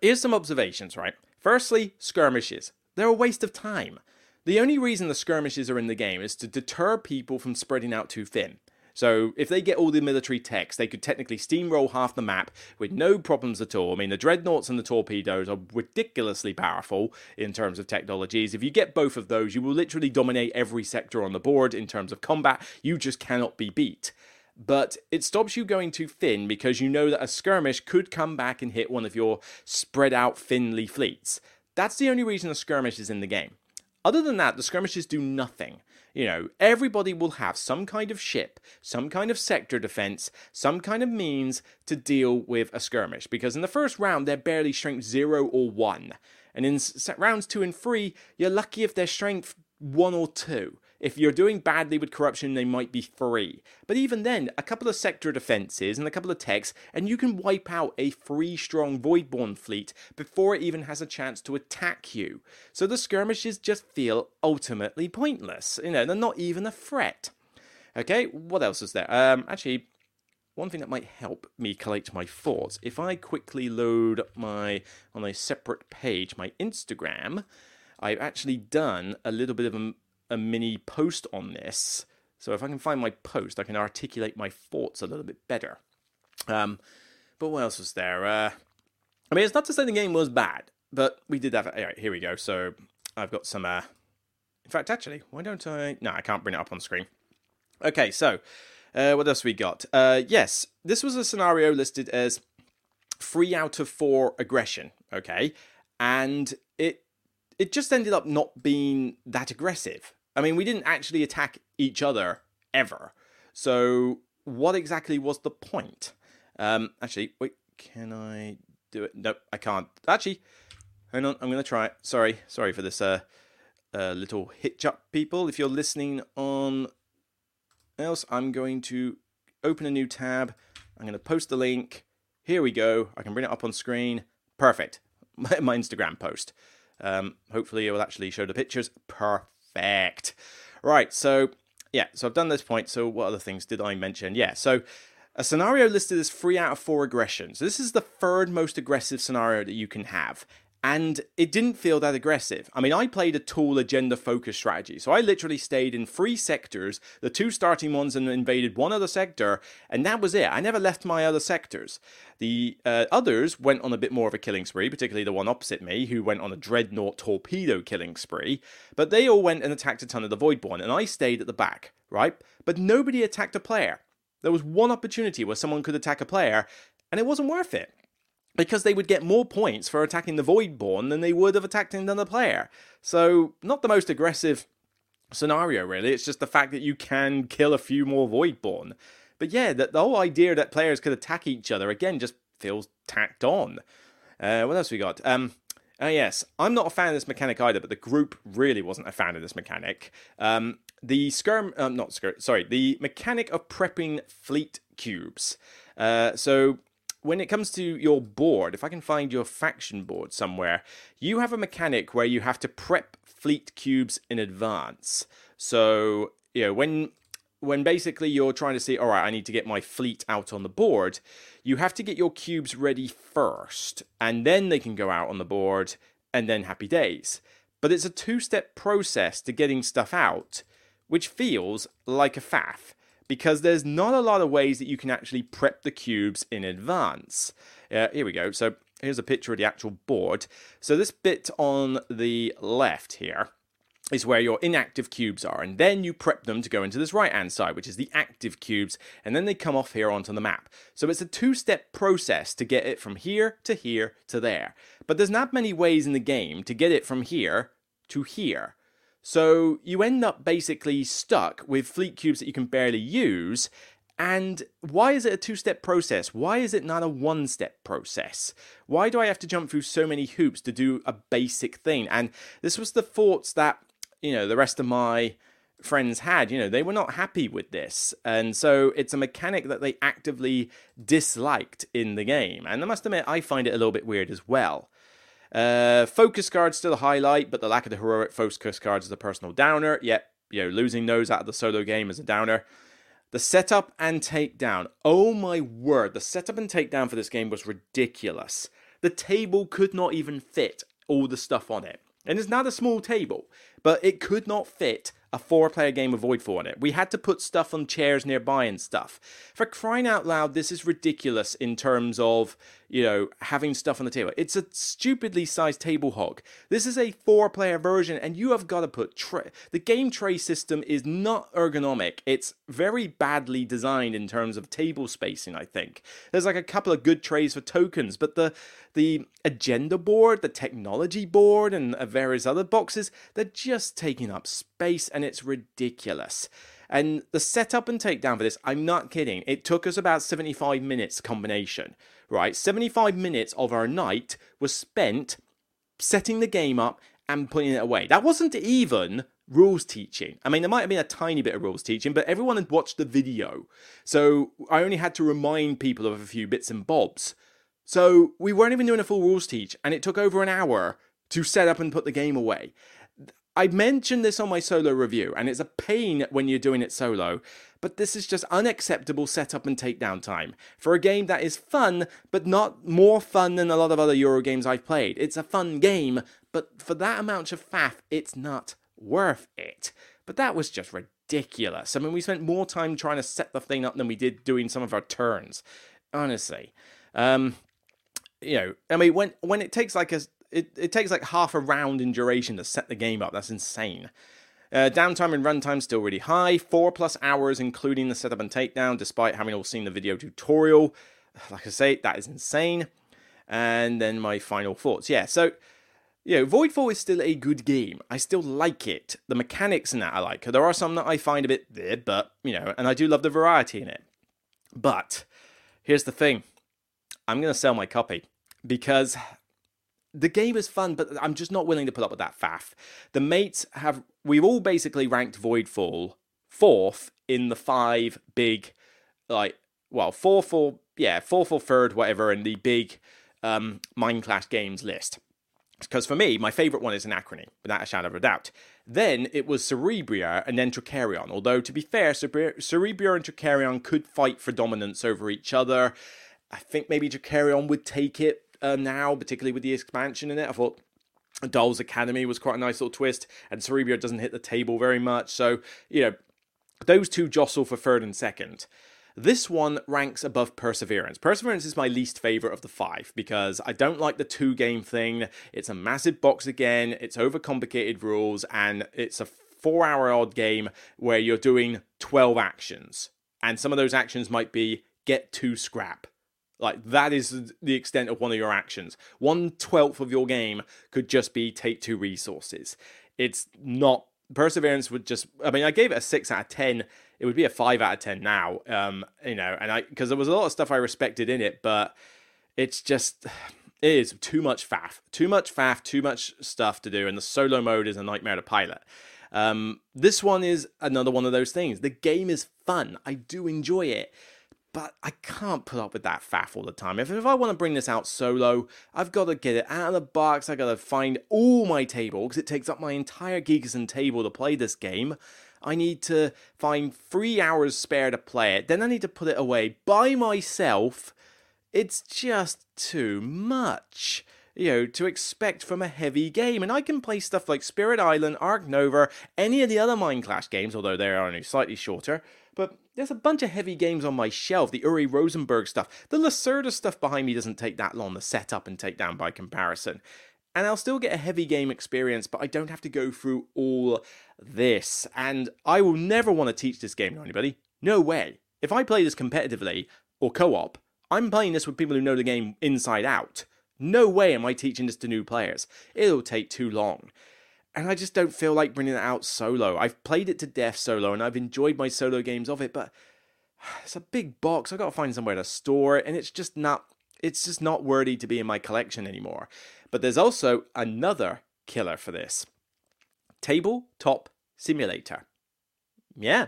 here's some observations, right? Firstly, skirmishes. They're a waste of time. The only reason the skirmishes are in the game is to deter people from spreading out too thin. So if they get all the military techs, they could technically steamroll half the map with no problems at all. I mean, the dreadnoughts and the torpedoes are ridiculously powerful in terms of technologies. If you get both of those, you will literally dominate every sector on the board in terms of combat. You just cannot be beat but it stops you going too thin because you know that a skirmish could come back and hit one of your spread out thinly fleets. That's the only reason a skirmish is in the game. Other than that, the skirmishes do nothing. You know, everybody will have some kind of ship, some kind of sector defense, some kind of means to deal with a skirmish. Because in the first round, they're barely strength 0 or 1. And in rounds 2 and 3, you're lucky if they're strength 1 or 2. If you're doing badly with corruption, they might be free. But even then, a couple of sector defenses and a couple of techs, and you can wipe out a free strong Voidborn fleet before it even has a chance to attack you. So the skirmishes just feel ultimately pointless. You know, they're not even a threat. Okay, what else is there? Um, actually, one thing that might help me collect my thoughts, if I quickly load my, on a separate page, my Instagram, I've actually done a little bit of a a mini post on this. So if I can find my post, I can articulate my thoughts a little bit better. Um, but what else was there? Uh, I mean, it's not to say the game was bad, but we did have. All right, here we go. So I've got some. Uh, in fact, actually, why don't I? No, I can't bring it up on screen. Okay, so uh, what else we got? Uh, yes, this was a scenario listed as three out of four aggression. Okay, and it it just ended up not being that aggressive. I mean, we didn't actually attack each other ever. So, what exactly was the point? Um, actually, wait, can I do it? Nope, I can't. Actually, hang on, I'm going to try it. Sorry, sorry for this uh, uh, little hitch up, people. If you're listening on else, I'm going to open a new tab. I'm going to post the link. Here we go. I can bring it up on screen. Perfect. My, my Instagram post. Um, hopefully, it will actually show the pictures. Perfect. Perfect. Right, so yeah, so I've done this point. So what other things did I mention? Yeah, so a scenario listed as three out of four aggressions. This is the third most aggressive scenario that you can have and it didn't feel that aggressive. I mean, I played a tool agenda focused strategy, so I literally stayed in three sectors, the two starting ones, and invaded one other sector, and that was it. I never left my other sectors. The uh, others went on a bit more of a killing spree, particularly the one opposite me, who went on a dreadnought torpedo killing spree, but they all went and attacked a ton of the Voidborn, and I stayed at the back, right? But nobody attacked a player. There was one opportunity where someone could attack a player, and it wasn't worth it because they would get more points for attacking the Voidborn than they would have attacked another player. So, not the most aggressive scenario, really. It's just the fact that you can kill a few more Voidborn. But yeah, the, the whole idea that players could attack each other, again, just feels tacked on. Uh, what else we got? Um, uh, yes, I'm not a fan of this mechanic either, but the group really wasn't a fan of this mechanic. Um, the skirm, um, not skirm, sorry, the mechanic of prepping fleet cubes. Uh, so when it comes to your board, if I can find your faction board somewhere, you have a mechanic where you have to prep fleet cubes in advance. So, you know, when when basically you're trying to say, all right, I need to get my fleet out on the board, you have to get your cubes ready first, and then they can go out on the board, and then happy days. But it's a two step process to getting stuff out, which feels like a faff because there's not a lot of ways that you can actually prep the cubes in advance. Uh, here we go. So here's a picture of the actual board. So this bit on the left here is where your inactive cubes are, and then you prep them to go into this right hand side, which is the active cubes, and then they come off here onto the map. So it's a two step process to get it from here to here to there. But there's not many ways in the game to get it from here to here. So you end up basically stuck with fleet cubes that you can barely use. And why is it a two step process? Why is it not a one step process? Why do I have to jump through so many hoops to do a basic thing? And this was the thoughts that, you know, the rest of my friends had. You know, they were not happy with this. And so it's a mechanic that they actively disliked in the game. And I must admit, I find it a little bit weird as well. Uh, focus cards still a highlight, but the lack of the heroic focus cards is a personal downer. Yet, you know, losing those out of the solo game is a downer. The setup and takedown. Oh my word, the setup and takedown for this game was ridiculous. The table could not even fit all the stuff on it. And it's not a small table, but it could not fit a four player game of Voidfall on it. We had to put stuff on chairs nearby and stuff. For crying out loud, this is ridiculous in terms of, you know, having stuff on the table. It's a stupidly sized table hog. This is a four player version, and you have got to put tray. The game tray system is not ergonomic. It's very badly designed in terms of table spacing, I think. There's like a couple of good trays for tokens, but the the agenda board, the technology board, and uh, various other boxes, they're just taking up space and it's ridiculous. And the setup and takedown for this, I'm not kidding, it took us about 75 minutes combination, right? 75 minutes of our night was spent setting the game up and putting it away. That wasn't even rules teaching. I mean, there might have been a tiny bit of rules teaching, but everyone had watched the video. So I only had to remind people of a few bits and bobs. So we weren't even doing a full rules teach, and it took over an hour to set up and put the game away. I mentioned this on my solo review, and it's a pain when you're doing it solo, but this is just unacceptable setup and takedown time for a game that is fun, but not more fun than a lot of other Euro games I've played. It's a fun game, but for that amount of faff, it's not worth it. But that was just ridiculous. I mean, we spent more time trying to set the thing up than we did doing some of our turns. Honestly. Um, you know, I mean, when when it takes like a it, it takes like half a round in duration to set the game up. That's insane. Uh, downtime and runtime still really high, four plus hours including the setup and takedown, despite having all seen the video tutorial. Like I say, that is insane. And then my final thoughts. Yeah, so you know, Voidfall is still a good game. I still like it. The mechanics in that I like. There are some that I find a bit there, but you know, and I do love the variety in it. But here's the thing. I'm gonna sell my copy because the game is fun, but I'm just not willing to put up with that faff. The mates have we've all basically ranked Voidfall fourth in the five big like well fourth or yeah fourth or third whatever in the big um, Mindclash games list. Because for me, my favourite one is Anachrony, without a shadow of a doubt. Then it was Cerebria and then Trickerion. Although, to be fair, Cerebria and Trickerion could fight for dominance over each other. I think maybe Trickerion would take it uh, now, particularly with the expansion in it. I thought Doll's Academy was quite a nice little twist, and Cerebria doesn't hit the table very much. So, you know, those two jostle for third and second. This one ranks above Perseverance. Perseverance is my least favorite of the five because I don't like the two game thing. It's a massive box again, it's overcomplicated rules, and it's a four hour odd game where you're doing 12 actions. And some of those actions might be get to scrap, like that is the extent of one of your actions. One twelfth of your game could just be take two resources. It's not perseverance would just. I mean, I gave it a six out of ten. It would be a five out of ten now. Um, you know, and I because there was a lot of stuff I respected in it, but it's just it is too much faff, too much faff, too much stuff to do, and the solo mode is a nightmare to pilot. Um, this one is another one of those things. The game is fun. I do enjoy it but I can't put up with that faff all the time. If, if I want to bring this out solo, I've got to get it out of the box. I've got to find all my table because it takes up my entire Geekerson table to play this game. I need to find three hours spare to play it. Then I need to put it away by myself. It's just too much you know, to expect from a heavy game. And I can play stuff like Spirit Island, Ark Nova, any of the other Mindclash games, although they are only slightly shorter. There's a bunch of heavy games on my shelf. The Uwe Rosenberg stuff. The Lacerda stuff behind me doesn't take that long to set up and take down by comparison. And I'll still get a heavy game experience, but I don't have to go through all this. And I will never want to teach this game to anybody. No way. If I play this competitively or co op, I'm playing this with people who know the game inside out. No way am I teaching this to new players. It'll take too long. And I just don't feel like bringing it out solo. I've played it to death solo, and I've enjoyed my solo games of it, but it's a big box. I got to find somewhere to store it, and it's just not. It's just not worthy to be in my collection anymore. But there's also another killer for this Tabletop Simulator. Yeah,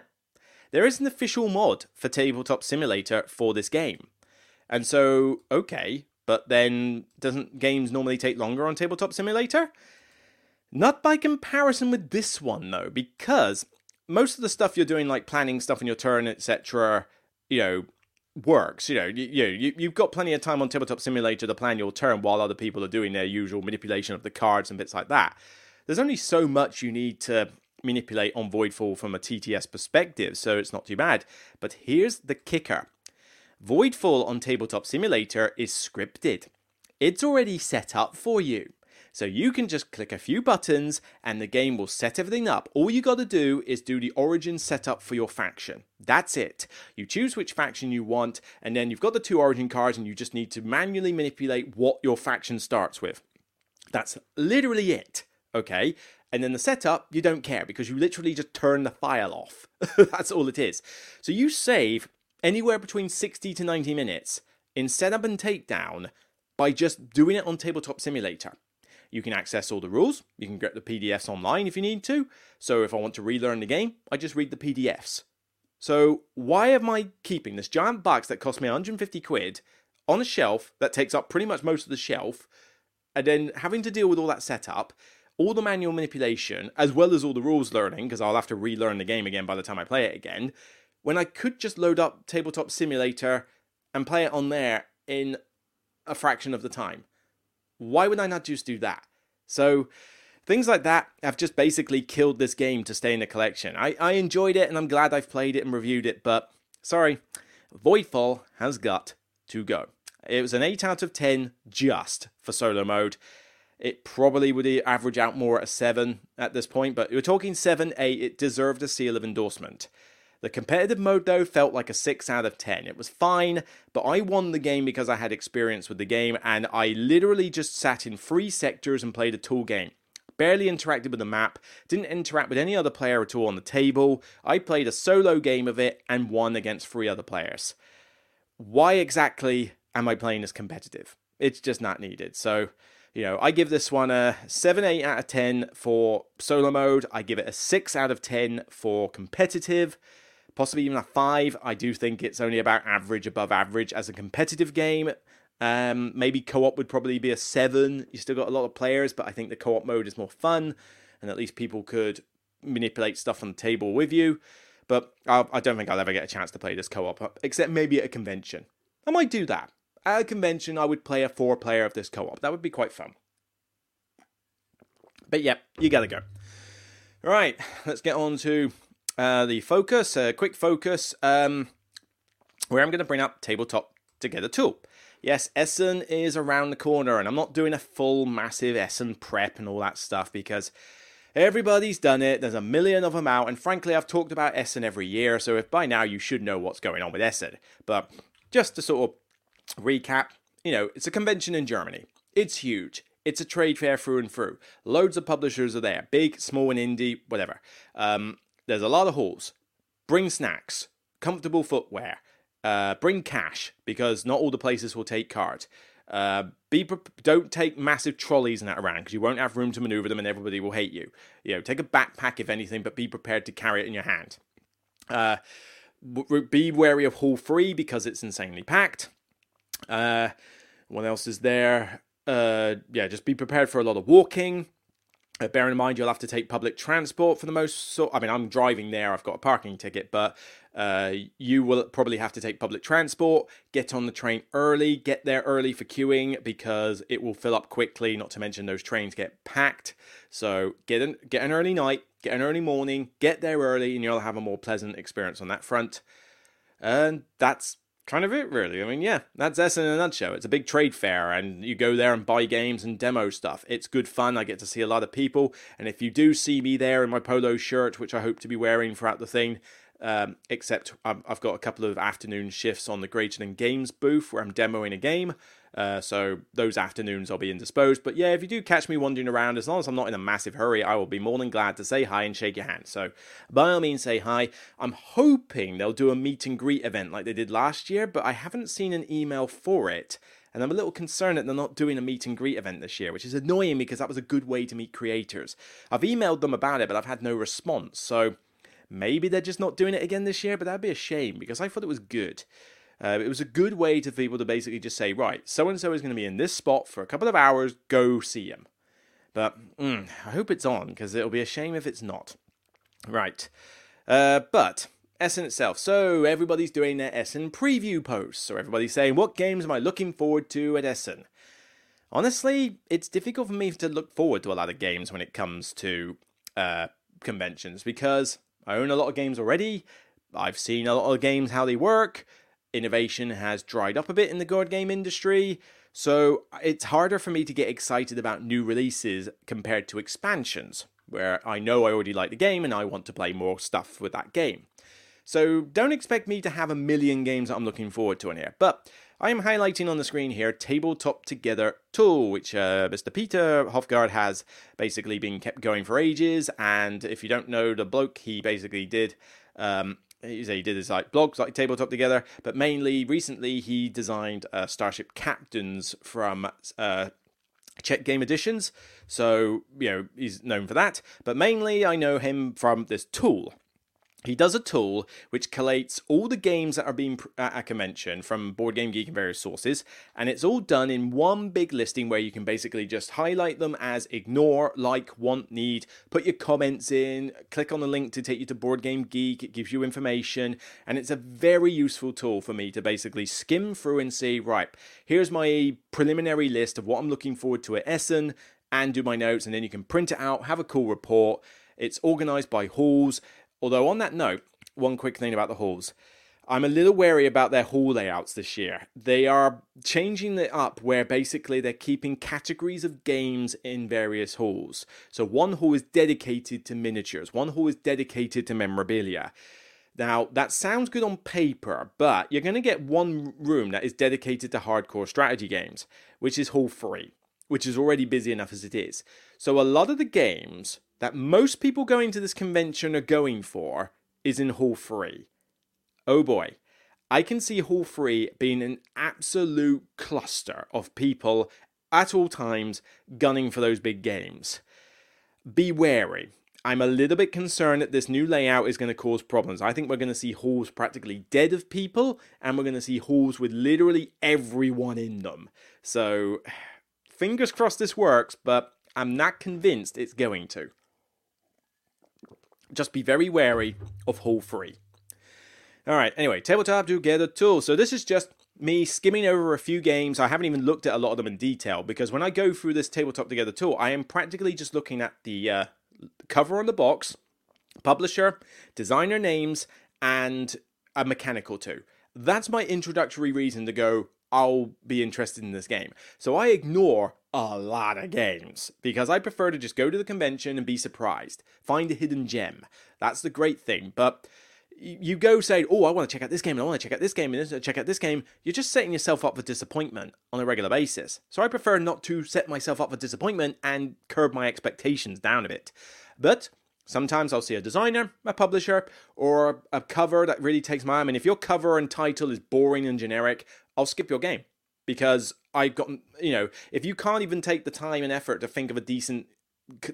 there is an official mod for Tabletop Simulator for this game. And so, okay, but then doesn't games normally take longer on Tabletop Simulator? Not by comparison with this one though, because most of the stuff you're doing, like planning stuff in your turn, etc., you know, works. You know, you, you you've got plenty of time on Tabletop Simulator to plan your turn while other people are doing their usual manipulation of the cards and bits like that. There's only so much you need to manipulate on Voidfall from a TTS perspective, so it's not too bad. But here's the kicker Voidfall on Tabletop Simulator is scripted, it's already set up for you. So you can just click a few buttons and the game will set everything up. All you got to do is do the origin setup for your faction. That's it. You choose which faction you want, and then you've got the two origin cards, and you just need to manually manipulate what your faction starts with. That's literally it. Okay. And then the setup, you don't care because you literally just turn the file off. That's all it is. So you save anywhere between 60 to 90 minutes in setup and takedown by just doing it on Tabletop Simulator. You can access all the rules, you can get the PDFs online if you need to. So if I want to relearn the game, I just read the PDFs. So why am I keeping this giant box that cost me 150 quid on a shelf that takes up pretty much most of the shelf, and then having to deal with all that setup? all the manual manipulation, as well as all the rules learning, because I'll have to relearn the game again by the time I play it again, when I could just load up Tabletop Simulator and play it on there in a fraction of the time. Why would I not just do that? So, things like that have just basically killed this game to stay in the collection. I, I enjoyed it and I'm glad I've played it and reviewed it, but sorry, Voidfall has got to go. It was an 8 out of 10 just for solo mode it probably would average out more at a 7 at this point, but we're talking 7, 8, it deserved a seal of endorsement. The competitive mode, though, felt like a 6 out of 10. It was fine, but I won the game because I had experience with the game, and I literally just sat in three sectors and played a tool game. Barely interacted with the map, didn't interact with any other player at all on the table. I played a solo game of it and won against three other players. Why exactly am I playing as competitive? It's just not needed. So, you know, I give this one a 7 8 out of 10 for solo mode. I give it a 6 out of 10 for competitive, possibly even a 5. I do think it's only about average, above average as a competitive game. Um, maybe co op would probably be a 7. You still got a lot of players, but I think the co op mode is more fun, and at least people could manipulate stuff on the table with you. But I, I don't think I'll ever get a chance to play this co op, except maybe at a convention. I might do that at a convention, I would play a four player of this co op. That would be quite fun. But yeah, you gotta go. All right, let's get on to uh, the focus, a quick focus, um, where I'm going to bring up Tabletop Together Tool. Yes, Essen is around the corner, and I'm not doing a full massive Essen prep and all that stuff because everybody's done it. There's a million of them out, and frankly, I've talked about Essen every year, so if by now you should know what's going on with Essen. But just to sort of recap, you know, it's a convention in Germany. It's huge. It's a trade fair through and through. Loads of publishers are there, big, small, and indie, whatever. Um, there's a lot of halls. Bring snacks, comfortable footwear, uh, bring cash because not all the places will take cards. Uh, be pre- don't take massive trolleys and that around because you won't have room to maneuver them and everybody will hate you. You know, take a backpack if anything, but be prepared to carry it in your hand. Uh, be wary of Hall 3 because it's insanely packed. Uh, what else is there? Uh, yeah, just be prepared for a lot of walking. Bear in mind, you'll have to take public transport for the most. So, I mean, I'm driving there. I've got a parking ticket, but uh, you will probably have to take public transport. Get on the train early. Get there early for queuing because it will fill up quickly. Not to mention those trains get packed. So get an get an early night. Get an early morning. Get there early, and you'll have a more pleasant experience on that front. And that's kind of it, really. I mean, yeah, that's Essen in a nutshell. It's a big trade fair, and you go there and buy games and demo stuff. It's good fun. I get to see a lot of people, and if you do see me there in my polo shirt, which I hope to be wearing throughout the thing, um, except I've got a couple of afternoon shifts on the Great Games booth where I'm demoing a game. Uh, so those afternoons I'll be indisposed. But yeah, if you do catch me wandering around, as long as I'm not in a massive hurry, I will be more than glad to say hi and shake your hand. So by all means, say hi. I'm hoping they'll do a meet and greet event like they did last year, but I haven't seen an email for it. And I'm a little concerned that they're not doing a meet and greet event this year, which is annoying because that was a good way to meet creators. I've emailed them about it, but I've had no response. So maybe they're just not doing it again this year, but that'd be a shame because I thought it was good. Uh, it was a good way to people to basically just say, right, so and so is going to be in this spot for a couple of hours, go see him. But mm, I hope it's on because it'll be a shame if it's not. Right. Uh, but Essen itself. So everybody's doing their Essen preview posts. So everybody's saying, what games am I looking forward to at Essen? Honestly, it's difficult for me to look forward to a lot of games when it comes to uh, conventions because I own a lot of games already. I've seen a lot of games how they work innovation has dried up a bit in the board game industry. So it's harder for me to get excited about new releases compared to expansions, where I know I already like the game and I want to play more stuff with that game. So don't expect me to have a million games that I'm looking forward to in here. But I am highlighting on the screen here Tabletop Together Tool, which uh, Mr. Peter Hayward has basically been kept going for ages. And if you don't know the bloke, he basically did um, he did his like blogs like tabletop together but mainly recently he designed uh, starship captains from uh, Czech game editions. So you know he's known for that. But mainly i know him from this tool he does a tool which collates all the games that are being a convention from Board Game Geek and various sources, and it's all done in one big listing where you can basically just highlight them as ignore, like, want, need, put your comments in, click on the link to take you to Board Game Geek, it gives you information, and it's a very useful tool for me to basically skim through and see, right, here's my preliminary list of what I'm looking forward to at Essen, and do my notes, and then you can print it out, have a cool report. It's organized by halls Although, on that note, one quick thing about the halls. I'm a little wary about their hall layouts this year. They are changing it up where basically they're keeping categories of games in various halls. So one hall is dedicated to miniatures, one hall is dedicated to memorabilia. Now, that sounds good on paper, but you're going to get one room that is dedicated to hardcore strategy games, which is Hall 3, which is already busy enough as it is. So a lot of the games that most people going to this convention are going for is in Hall 3. Oh boy, I can see Hall 3 being an absolute cluster of people at all times gunning for those big games. Be wary. I'm a little bit concerned that this new layout is going to cause problems. I think we're going to see halls practically dead of people, and we're going to see halls with literally everyone in them. So, fingers crossed this works, but I'm not convinced it's going to just be very wary of Hall 3. Alright, anyway, Tabletop Together Tool. So this is just me skimming over a few games. I haven't even looked at a lot of them in detail because when I go through this Tabletop Together Tool, I am practically just looking at the uh, cover on the box, publisher, designer names, and a mechanical too. That's my introductory reason to go, I'll be interested in this game. So I ignore a lot of games because I prefer to just go to the convention and be surprised, find a hidden gem. That's the great thing. But you go say, "Oh, I want to check out this game, and I want to check out this game, and I want to check out this game." You're just setting yourself up for disappointment on a regular basis. So I prefer not to set myself up for disappointment and curb my expectations down a bit. But Sometimes I'll see a designer, a publisher, or a cover that really takes my eye. I mean, if your cover and title is boring and generic, I'll skip your game because I've got you know if you can't even take the time and effort to think of a decent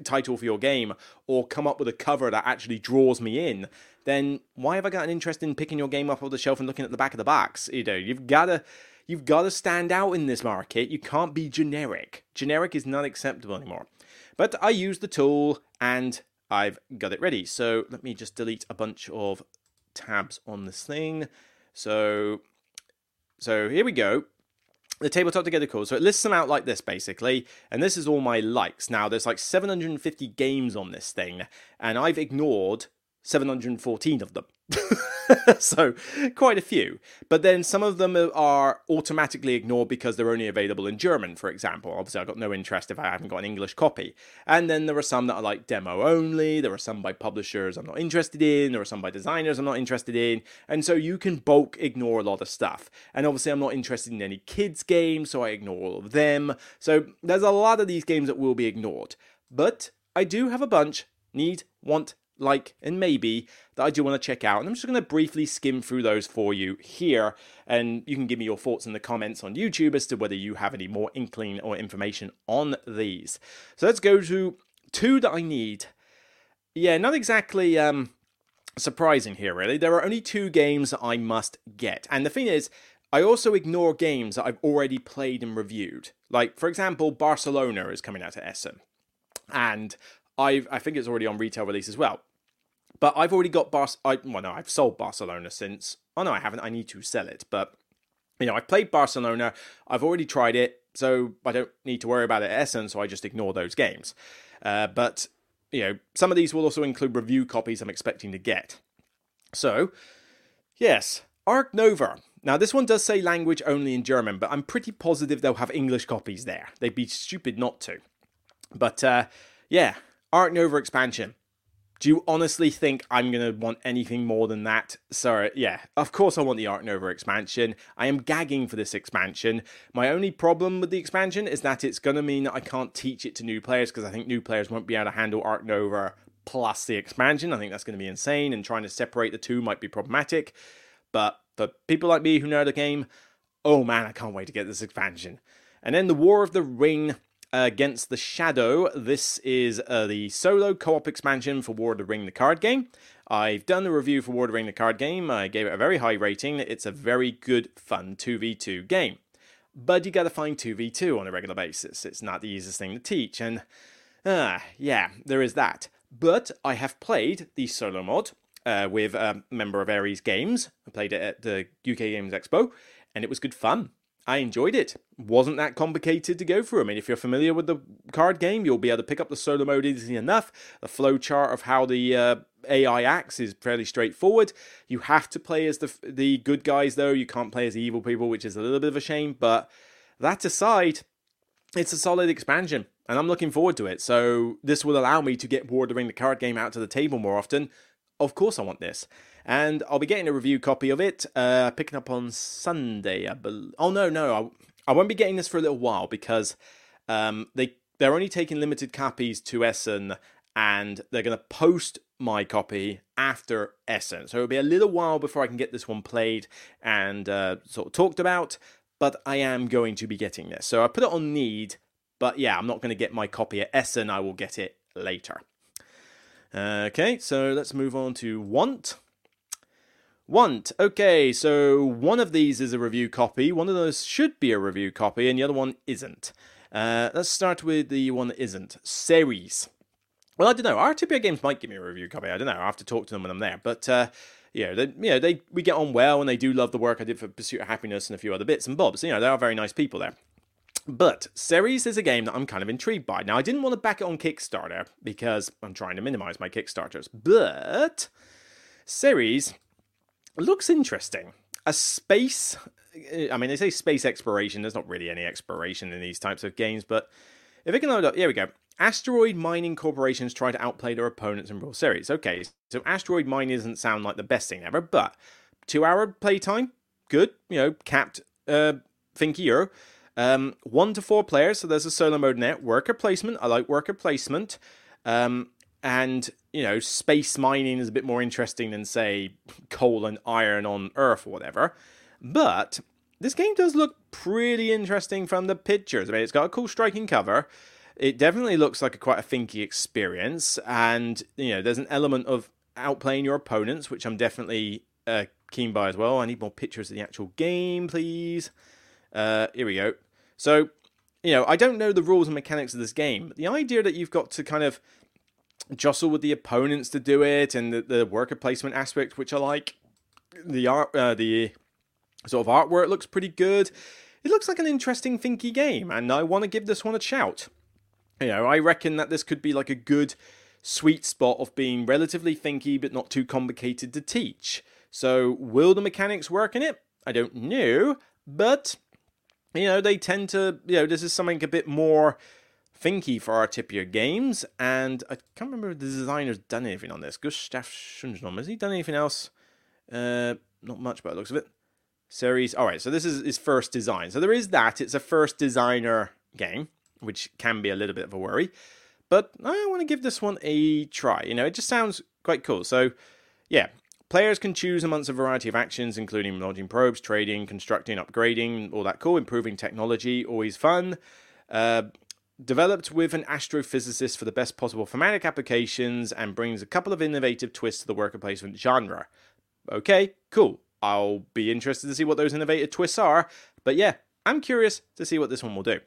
title for your game or come up with a cover that actually draws me in, then why have I got an interest in picking your game up off the shelf and looking at the back of the box? You know, you've got to you've got to stand out in this market. You can't be generic. Generic is not acceptable anymore. But I use the tool and I've got it ready. So let me just delete a bunch of tabs on this thing. So so here we go. The tabletop together tool. So it lists them out like this basically, and this is all my likes. Now there's like 750 games on this thing, and I've ignored 714 of them. so, quite a few. But then some of them are automatically ignored because they're only available in German, for example. Obviously, I've got no interest if I haven't got an English copy. And then there are some that are like demo only. There are some by publishers I'm not interested in. There are some by designers I'm not interested in. And so you can bulk ignore a lot of stuff. And obviously, I'm not interested in any kids' games, so I ignore all of them. So, there's a lot of these games that will be ignored. But I do have a bunch need, want, like, and maybe that I do want to check out. And I'm just going to briefly skim through those for you here. And you can give me your thoughts in the comments on YouTube as to whether you have any more inkling or information on these. So let's go to two that I need. Yeah, not exactly um, surprising here, really. There are only two games that I must get. And the thing is, I also ignore games that I've already played and reviewed. Like, for example, Barcelona is coming out to Essen. And I I think it's already on retail release as well. But I've already got Bar. I, well, no, I've sold Barcelona since. Oh no, I haven't. I need to sell it. But you know, I've played Barcelona. I've already tried it, so I don't need to worry about it Essen. So I just ignore those games. Uh, but you know, some of these will also include review copies I'm expecting to get. So, yes, Ark Nova. Now, this one does say language only in German, but I'm pretty positive they'll have English copies there. They'd be stupid not to. But uh, yeah, Ark Nova expansion. Do you honestly think I'm going to want anything more than that? Sorry, yeah, of course I want the Ark Nova expansion. I am gagging for this expansion. My only problem with the expansion is that it's going to mean that I can't teach it to new players because I think new players won't be able to handle Ark Nova plus the expansion. I think that's going to be insane, and trying to separate the two might be problematic. But for people like me who know the game, oh man, I can't wait to get this expansion. And then the War of the Ring Against the Shadow. This is uh, the solo co op expansion for War of the Ring, the card game. I've done the review for War of the Ring, the card game. I gave it a very high rating. It's a very good, fun 2v2 game. But you gotta find 2v2 on a regular basis. It's not the easiest thing to teach, and uh, yeah, there is that. But I have played the solo mod uh, with a member of Ares Games. I played it at the UK Games Expo, and it was good fun. I enjoyed it. Wasn't that complicated to go through. I mean, if you're familiar with the card game, you'll be able to pick up the solo mode easily enough. The flow chart of how the uh, AI acts is fairly straightforward. You have to play as the the good guys though. You can't play as evil people, which is a little bit of a shame. But that aside, it's a solid expansion, and I'm looking forward to it. So this will allow me to get War of the Ring, the card game, out to the table more often. Of course, I want this and I'll be getting a review copy of it, uh, picking up on Sunday. I bel- oh no, no, I, I won't be getting this for a little while because um, they they're only taking limited copies to Essen, and they're going to post my copy after Essen. So it'll be a little while before I can get this one played and uh, sort of talked about. But I am going to be getting this, so I put it on need. But yeah, I'm not going to get my copy at Essen. I will get it later. Okay, so let's move on to Want. Want. Okay, so one of these is a review copy, one of those should be a review copy, and the other one isn't. Uh, let's start with the one that isn't. Ceres. Well, I don't know. Artipia Games might give me a review copy. I don't know. I have to talk to them when I'm there. But, uh, yeah, they, you know, they, we get on well, and they do love the work I did for Pursuit of Happiness and a few other bits and bobs. You know, they are very nice people there. But Ceres is a game that I'm kind of intrigued by. Now, I didn't want to back it on Kickstarter because I'm trying to minimize my Kickstarters. But Ceres looks interesting. A space. I mean, they say space exploration. There's not really any exploration in these types of games, but if it can load up, here we go. Asteroid mining corporations try to outplay their opponents in real series. Okay, so asteroid mining doesn't sound like the best thing ever, but two hour playtime, good. You know, capped uh, Euro, Um, one to four players, so there's a solo mode net. Worker placement, I like worker placement. Um, and you know space mining is a bit more interesting than say coal and iron on earth or whatever. But this game does look pretty interesting from the pictures. I mean it's got a cool striking cover. It definitely looks like a quite a thinky experience. And you know there's an element of outplaying your opponents which i'm definitely uh, keen by as well. I need more pictures of the actual game please. Uh, here we go. So you know i don't know the rules and mechanics of this game but the idea that you've got to kind of jostle with the opponents to do it, and the, the worker placement aspect, which I like. The art, uh, the sort of artwork looks pretty good. It looks like an interesting, thinky game, and I want to give this one a shout. You know, I reckon that this could be like a good sweet spot of being relatively thinky but not too complicated to teach. So, will the mechanics work in it? I don't know, but you know, they tend to, you know, this is something a bit more thinky for our tipier games, and I can't remember if the designer's done anything on this. Gustav Schundrom, has he done anything else? Uh, not much by the looks of it. Ceres. Alright, so this is his first design. So there is that. It's a first designer game, which can be a little bit of a worry. But I want to give this one a try. You know, it just sounds quite cool. So, yeah, Players can choose amongst a variety of actions, including launching probes, trading, constructing, upgrading, all that cool, improving technology, always fun. Uh, developed with an astrophysicist for the best possible thematic applications and brings a couple of innovative twists to the worker placement genre. Okay, cool. I'll be interested to see what those innovative twists are, but yeah, I'm curious to see what this one will do.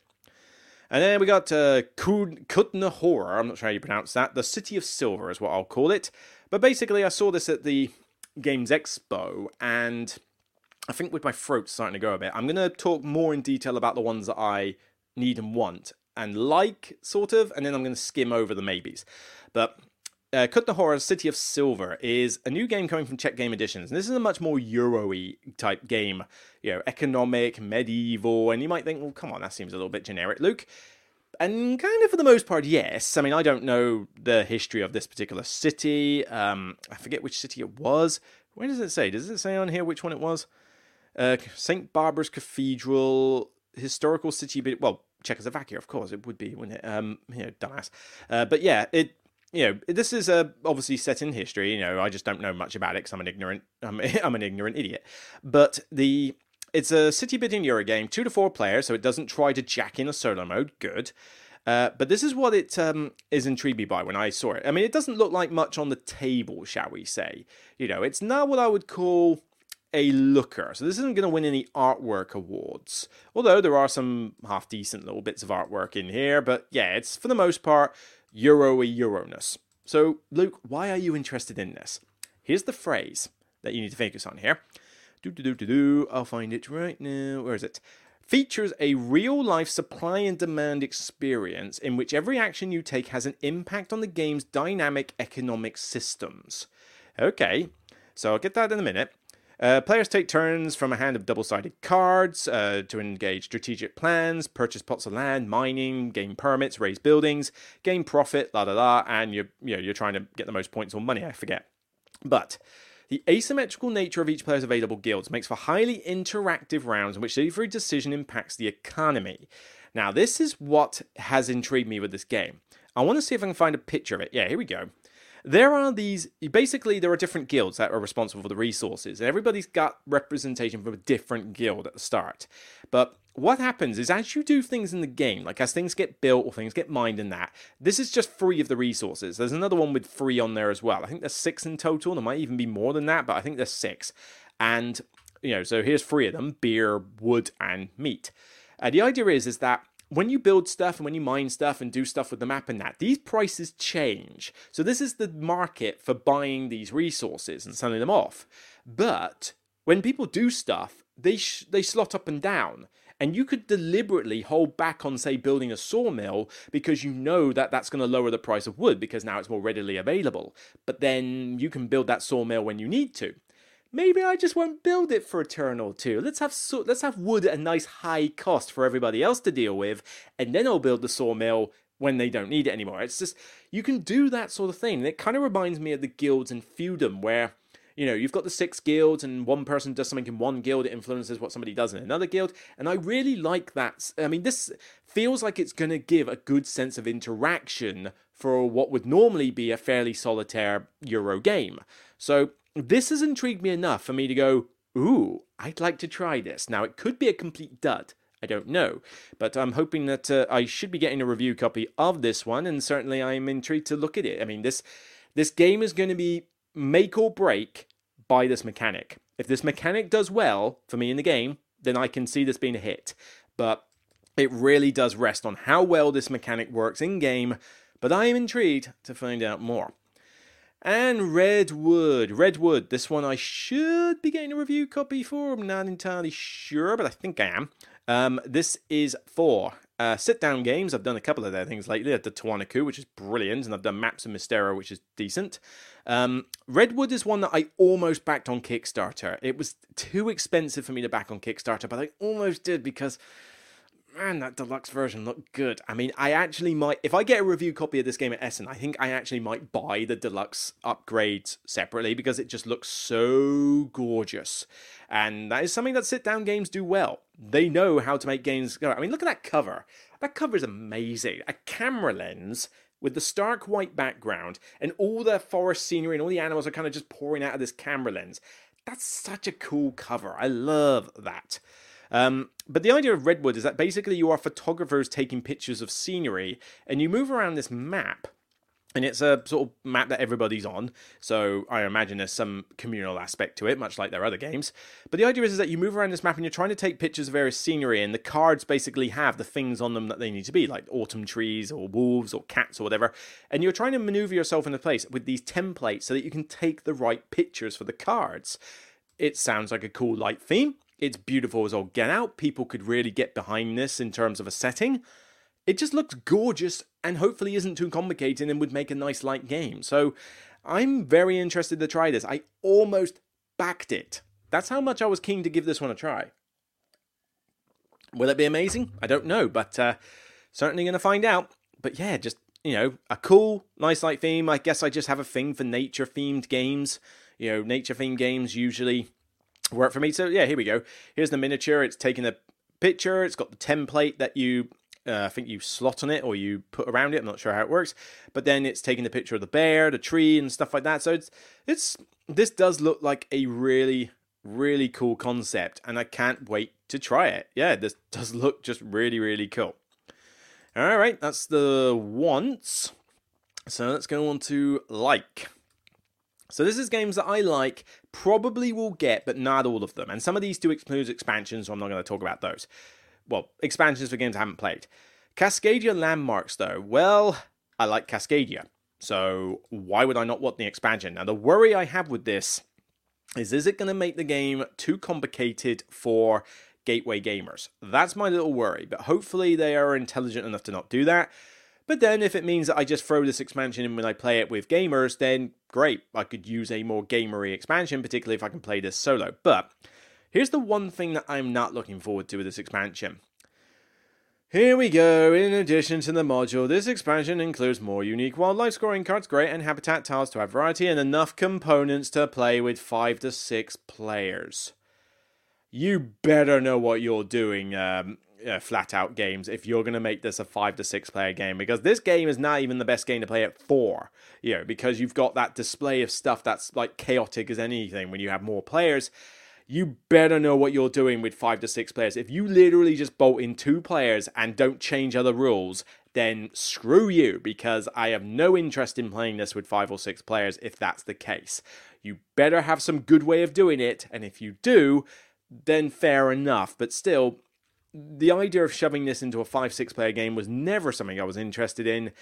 And then we got uh, Kutná Hora, I'm not sure how you pronounce that. The City of Silver is what I'll call it. But basically, I saw this at the Games Expo, and I think with my throat starting to go a bit, I'm going to talk more in detail about the ones that I need and want and like, sort of, and then I'm going to skim over the maybes. But uh, Kutná Hora City of Silver is a new game coming from Czech Game Editions. And this is a much more Euro-y type game, you know, economic, medieval, and you might think, well, come on, that seems a little bit generic, Luke. And kind of for the most part, yes. I mean, I don't know the history of this particular city. Um, I forget which city it was. Where does it say? Does it say on here which one it was? Uh, St. Barbara's Cathedral, historical city, well, Czechoslovakia, of course, it would be, wouldn't it? Um, you know, dumbass. Uh, but yeah, it you know, this is uh, obviously set in history. You know, I just don't know much about it because I'm an ignorant, I'm, I'm an ignorant idiot. But the it's a city building Euro game, two to four players, so it doesn't try to jack in a solo mode. Good. Uh, but this is what it um, is intrigued me by when I saw it. I mean, it doesn't look like much on the table, shall we say? You know, it's not what I would call a looker. So this isn't going to win any artwork awards. Although there are some half decent little bits of artwork in here, but yeah, it's for the most part Euro-y Euroness. So, Luke, why are you interested in this? Here's the phrase that you need to focus on here. Do do do do do. I'll find it right now. Where is it? Features a real life supply and demand experience in which every action you take has an impact on the game's dynamic economic systems. Okay, so I'll get that in a minute. Uh, players take turns from a hand of double sided cards uh, to engage strategic plans, purchase plots of land, mining, gain permits, raise buildings, gain profit, la da da, and you're, you know, you're trying to get the most points or money, I forget. But the asymmetrical nature of each player's available guilds makes for highly interactive rounds in which every decision impacts the economy. Now, this is what has intrigued me with this game. I want to see if I can find a picture of it. Yeah, here we go there are these basically there are different guilds that are responsible for the resources and everybody's got representation from a different guild at the start. But what happens is as you do things in the game like as things get built or things get mined and that this is just three of the resources. There's another one with three on there as well. I think there's six in total. There might even be more than that but i think there's six. And you know so here's three of them beer wood and meat. Uh, the idea is is that when you build stuff and when you mine stuff and do stuff with the map and that, these prices change. So this is the market for buying these resources and selling them off. But when people do stuff, they sh- they slot up and down. And you could deliberately hold back on, say, building a sawmill because you know that that's going to lower the price of wood because now it's more readily available. But then you can build that sawmill when you need to maybe I just won't build it for a turn or two. Let's have so, let's have wood at a nice high cost for everybody else to deal with, and then I'll build the sawmill when they don't need it anymore. It's just you can do that sort of thing. And it kind of reminds me of the guilds in Feudum where you know, you've got the six guilds, and one person does something in one guild, it influences what somebody does in another guild. And I really like that. I mean, this feels like it's going to give a good sense of interaction for what would normally be a fairly solitaire Euro game. So this has intrigued me enough for me to go, ooh, I'd like to try this. Now, it could be a complete dud. I don't know. But I'm hoping that uh, I should be getting a review copy of this one, and certainly I'm intrigued to look at it. I mean, this this game is going to be make or break by this mechanic. If this mechanic does well for me in the game, then I can see this being a hit. But it really does rest on how well this mechanic works in game, but I am intrigued to find out more. And Redwood. Redwood. This one I should be getting a review copy for. I'm not entirely sure, but I think I am. Um, this is for Uh, sit down games, I've done a couple of their things lately. I've Tawanaku, which is brilliant, and I've done Maps of Mystera, which is decent. Um, Redwood is one that I almost backed on Kickstarter. It was too expensive for me to back on Kickstarter, but I almost did because man, that deluxe version looked good. I mean, I actually might, if I get a review copy of this game at Essen, I think I actually might buy the deluxe upgrades separately because it just looks so gorgeous. And that is something that sit down games do well. They know how to make games go. I mean, look at that cover. That cover is amazing. A camera lens with the stark white background and all the forest scenery and all the animals are kind of just pouring out of this camera lens. That's such a cool cover. I love that. Um, but the idea of Redwood is that basically you are photographers taking pictures of scenery and you move around this map. And it's a sort of map that everybody's on, so I imagine there's some communal aspect to it, much like their other games. But the idea is, is that you move around this map and you're trying to take pictures of various scenery, and the cards basically have the things on them that they need to be, like autumn trees or wolves or cats or whatever. And you're trying to maneuver yourself into place with these templates so that you can take the right pictures for the cards. It sounds like a cool light theme. It's beautiful as all get out. People could really get behind this in terms of a setting. It just looks gorgeous and hopefully isn't too complicated and would make a nice light game. So I'm very interested to try this. I almost backed it. That's how much I was keen to give this one a try. Will it be amazing? I don't know, but uh, certainly going to find out. But yeah, just, you know, a cool, nice light theme. I guess I just have a thing for nature themed games. You know, nature themed games usually work for me. So yeah, here we go. Here's the miniature. It's taking a picture. It's got the template that you uh, I think you slot on it or you put around it. I'm not sure how it works, but then it's taking the picture of the bear, the tree, and stuff like that. So it's it's this does look like a really really cool concept, and I can't wait to try it. Yeah, this does look just really really cool. All right, that's the wants. So let's go on to like. So this is games that I like, probably will get, but not all of them. And some of these do include expansions, so I'm not going to talk about those. Well, expansions for games I haven't played. Cascadia Landmarks, though, well, I like Cascadia. So why would I not want the expansion? Now, the worry I have with this is is it going to make the game too complicated for gateway gamers? That's my little worry, but hopefully they are intelligent enough to not do that. But then, if it means that I just throw this expansion in when I play it with gamers, then great. I could use a more gamery expansion, particularly if I can play this solo. But here's the one thing that I'm not looking forward to with this expansion. Here we go. In addition to the module, this expansion includes more unique wildlife scoring cards, great, and habitat tiles to have variety and enough components to play with 5 to 6 players. You better know what you're doing, um, uh, flat out games if you're going to make this a five to six player game because this game is not even the best game to play at four you know because you've got that display of stuff that's like chaotic as anything when you have more players. You better know what you're doing with five to six players. If you literally just bolt in two players and don't change other rules then screw you because i have no interest in playing this with five or six players if that's the case. You better have some good way of doing it and if you do then fair enough. But still the idea of shoving this into a five six player game was never something I was interested in.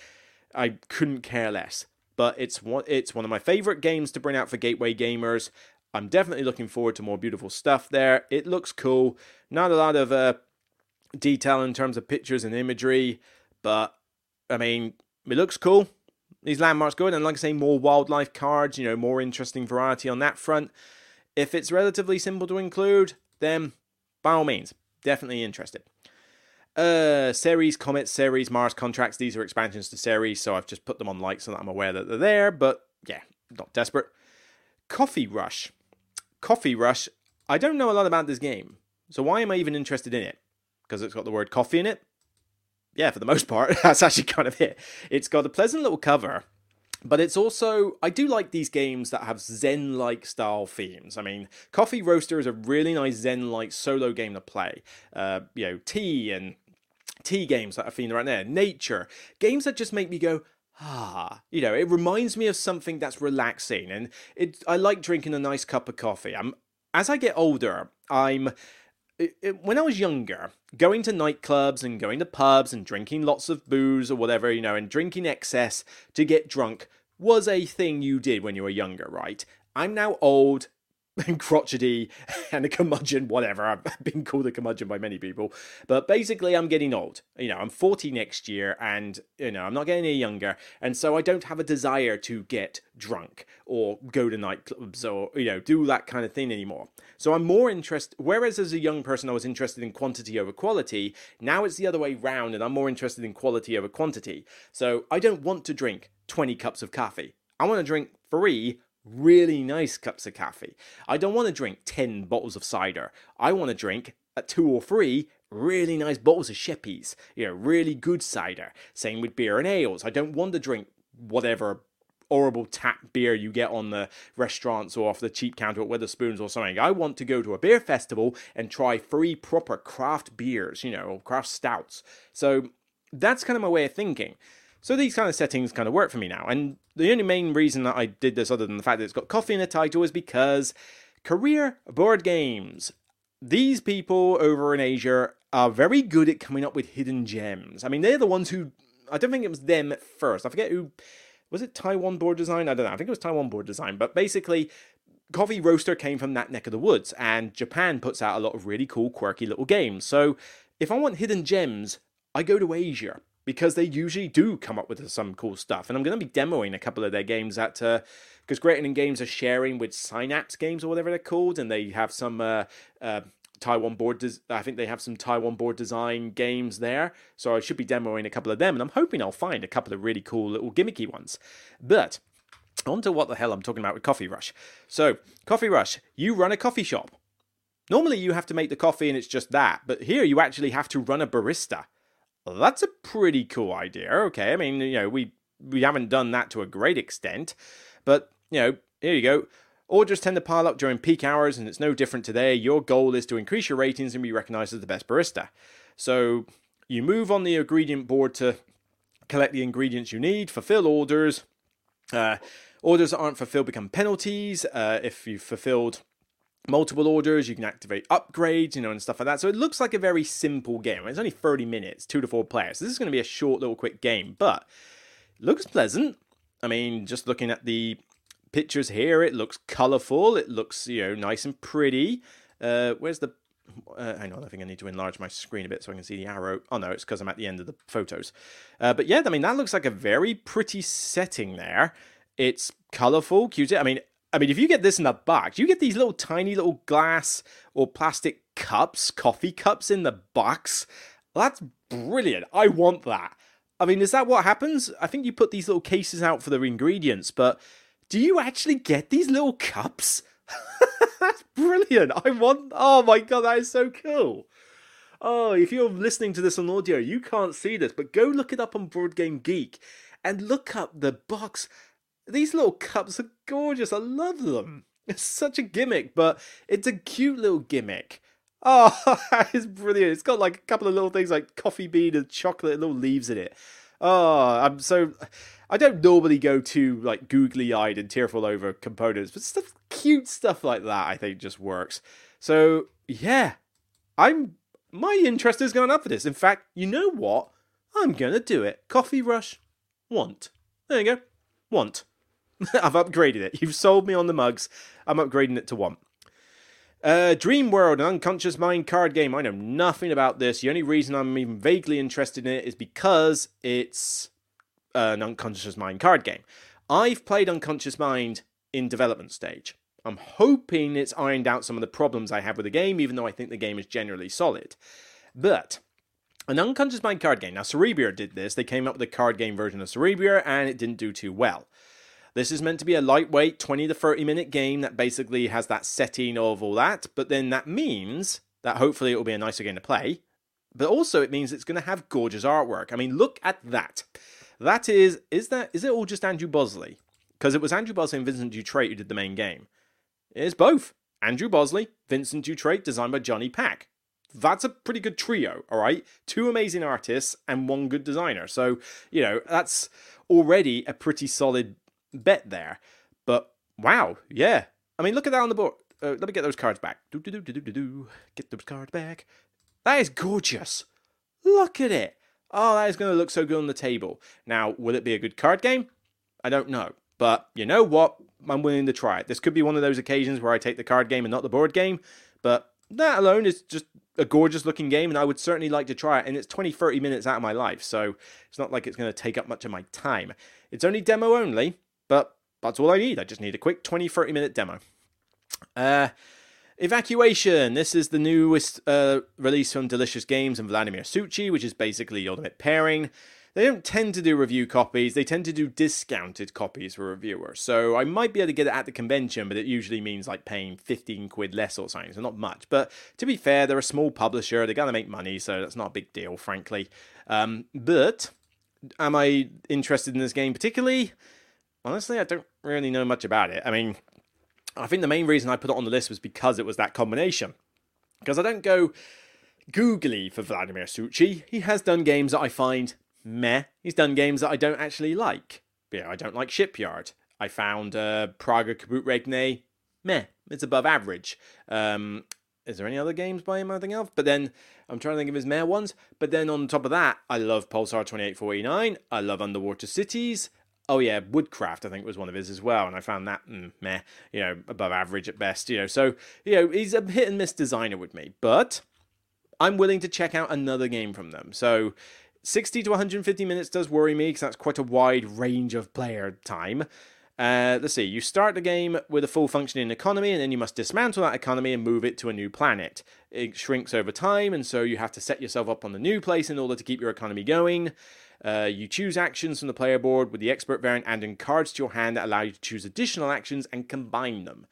I couldn't care less. But it's one it's one of my favorite games to bring out for gateway gamers. I'm definitely looking forward to more beautiful stuff there. It looks cool. Not a lot of uh, detail in terms of pictures and imagery, but I mean, it looks cool. These landmarks good, and like I say, more wildlife cards. You know, more interesting variety on that front. If it's relatively simple to include, then by all means, definitely interested. Uh, Ceres, Comet, Ceres, Mars contracts. These are expansions to Ceres, so I've just put them on like so that I'm aware that they're there, but yeah, not desperate. Coffee Rush. Coffee Rush. I don't know a lot about this game, so why am I even interested in it? Because it's got the word coffee in it? Yeah, for the most part, that's actually kind of it. It's got a pleasant little cover but it's also I do like these games that have Zen-like style themes. I mean, Coffee Roaster is a really nice Zen-like solo game to play. Uh, you know, tea and tea games that are themed right there. Nature games that just make me go. Ah, you know, it reminds me of something that's relaxing, and it. I like drinking a nice cup of coffee. I'm as I get older, I'm it, it, when I was younger, going to nightclubs and going to pubs and drinking lots of booze or whatever, you know, and drinking excess to get drunk was a thing you did when you were younger, right? I'm now old, and crotchety and a curmudgeon, whatever. I've been called a curmudgeon by many people. But basically, I'm getting old. You know, I'm 40 next year and, you know, I'm not getting any younger. And so I don't have a desire to get drunk or go to nightclubs or, you know, do that kind of thing anymore. So I'm more interested, whereas as a young person I was interested in quantity over quality, now it's the other way round and I'm more interested in quality over quantity. So I don't want to drink 20 cups of coffee. I want to drink three really nice cups of coffee. I don't want to drink 10 bottles of cider. I want to drink at two or three really nice bottles of Sheppy's, you know, really good cider. Same with beer and ales. I don't want to drink whatever horrible tap beer you get on the restaurants or off the cheap counter at Wetherspoons or something. I want to go to a beer festival and try three proper craft beers, you know, craft stouts. So that's kind of my way of thinking. So these kind of settings kind of work for me now. And the only main reason that I did this, other than the fact that it's got coffee in the title, is because Korea Board Games. These people over in Asia are very good at coming up with hidden gems. I mean, they're the ones who. I don't think it was them at first. I forget who. Was it Taiwan board design? I don't know. I think it was Taiwan board design. But basically, Coffee Roaster came from that neck of the woods, and Japan puts out a lot of really cool, quirky little games. So if I want hidden gems, I go to Asia because they usually do come up with some cool stuff. And I'm going to be demoing a couple of their games at because uh, Great Indian Games are sharing with Synapse Games or whatever they're called, and they have some. Uh, uh, Taiwan board, des- I think they have some Taiwan board design games there, so I should be demoing a couple of them, and I'm hoping I'll find a couple of really cool little gimmicky ones. But on to what the hell I'm talking about with Coffee Rush. So, Coffee Rush, you run a coffee shop. Normally, you have to make the coffee and it's just that, but here you actually have to run a barista that's a pretty cool idea. Okay, I mean, you know, we we haven't done that to a great extent, but you know, here you go. Orders tend to pile up during peak hours, and it's no different today. Your goal is to increase your ratings and be recognized as the best barista. So you move on the ingredient board to collect the ingredients you need, fulfill orders. Uh, orders that aren't fulfilled become penalties. Uh, if you've fulfilled multiple orders, you can activate upgrades, you know, and stuff like that. So it looks like a very simple game. It's only 30 minutes, two to four players. So this is going to be a short little quick game, but looks pleasant. I mean, just looking at the pictures here, it looks colorful. It looks, you know, nice and pretty. Uh, where's the uh, hang on, I think I need to enlarge my screen a bit so I can see the arrow. Oh no, it's because I'm at the end of the photos. Uh, but yeah, I mean, that looks like a very pretty setting there. It's colorful, cute. I mean, I mean, if you get this in the box, you get these little tiny little glass or plastic cups, coffee cups in the box. That's brilliant. I want that. I mean, is that what happens? I think you put these little cases out for the ingredients, but do you actually get these little cups? That's brilliant. I want. Oh my god, that is so cool. Oh, if you're listening to this on audio, you can't see this, but go look it up on Board Game Geek and look up the box. These little cups are gorgeous. I love them. Mm. It's such a gimmick, but it's a cute little gimmick. Oh, it's brilliant. It's got like a couple of little things like coffee bean and chocolate and little leaves in it. Oh, I'm so. I don't normally go too like googly eyed and tearful over components, but stuff, cute stuff like that, I think just works. So yeah, I'm. My interest is going up for this. In fact, you know what? I'm gonna do it. Coffee Rush, want. There you go, want. I've upgraded it. You've sold me on the mugs. I'm upgrading it to one. Uh, Dream World, an unconscious mind card game. I know nothing about this. The only reason I'm even vaguely interested in it is because it's an unconscious mind card game. I've played Unconscious Mind in development stage. I'm hoping it's ironed out some of the problems I have with the game, even though I think the game is generally solid. But an unconscious mind card game. Now, Cerebria did this. They came up with a card game version of Cerebria, and it didn't do too well. This is meant to be a lightweight 20 to 30 minute game that basically has that setting of all that, but then that means that hopefully it will be a nicer game to play. But also it means it's going to have gorgeous artwork. I mean, look at that. That is is that is it all just Andrew Bosley? Because it was Andrew Bosley and Vincent Dutrait who did the main game. It's both. Andrew Bosley, Vincent Dutrait, designed by Jonny Pac. That's a pretty good trio, all right? Two amazing artists and one good designer. So, you know, that's already a pretty solid bet there. But wow, yeah. I mean, look at that on the board. Uh, let me get those cards back. Do, do, do, do, do, do. Get those cards back. That is gorgeous. Look at it. Oh, that is going to look so good on the table. Now, will it be a good card game? I don't know. But you know what? I'm willing to try it. This could be one of those occasions where I take the card game and not the board game, but that alone is just a gorgeous looking game, and I would certainly like to try it. And it's 20, 30 minutes out of my life, so it's not like it's going to take up much of my time. It's only demo only, that's all I need. I just need a quick 20, 30 minute demo. Uh, Evacuation. This is the newest uh, release from Delicious Games and Vladimir Suchý, which is basically the ultimate pairing. They don't tend to do review copies, they tend to do discounted copies for reviewers. So I might be able to get it at the convention, but it usually means like paying 15 quid less or something, so not much. But to be fair, they're a small publisher, they're going to make money, so that's not a big deal, frankly. Um, but am I interested in this game particularly? Honestly, I don't really know much about it. I mean, I think the main reason I put it on the list was because it was that combination. Because I don't go googly for Vladimir Suchý. He has done games that I find meh. He's done games that I don't actually like. Yeah, I don't like Shipyard. I found uh, Praga Caput Regni meh. It's above average. Um, is there any other games by him I think of? But then I'm trying to think of his meh ones. But then on top of that, I love Pulsar 2849. I love Underwater Cities. Oh yeah, Woodcraft I think was one of his as well, and I found that mm, meh, you know, above average at best. You know, so you know he's a hit and miss designer with me, but I'm willing to check out another game from them. So 60 to 150 minutes does worry me because that's quite a wide range of player time. Uh, let's see, you start the game with a full functioning economy, and then you must dismantle that economy and move it to a new planet. It shrinks over time, and so you have to set yourself up on the new place in order to keep your economy going. Uh, you choose actions from the player board with the expert variant adding cards to your hand that allow you to choose additional actions and combine them.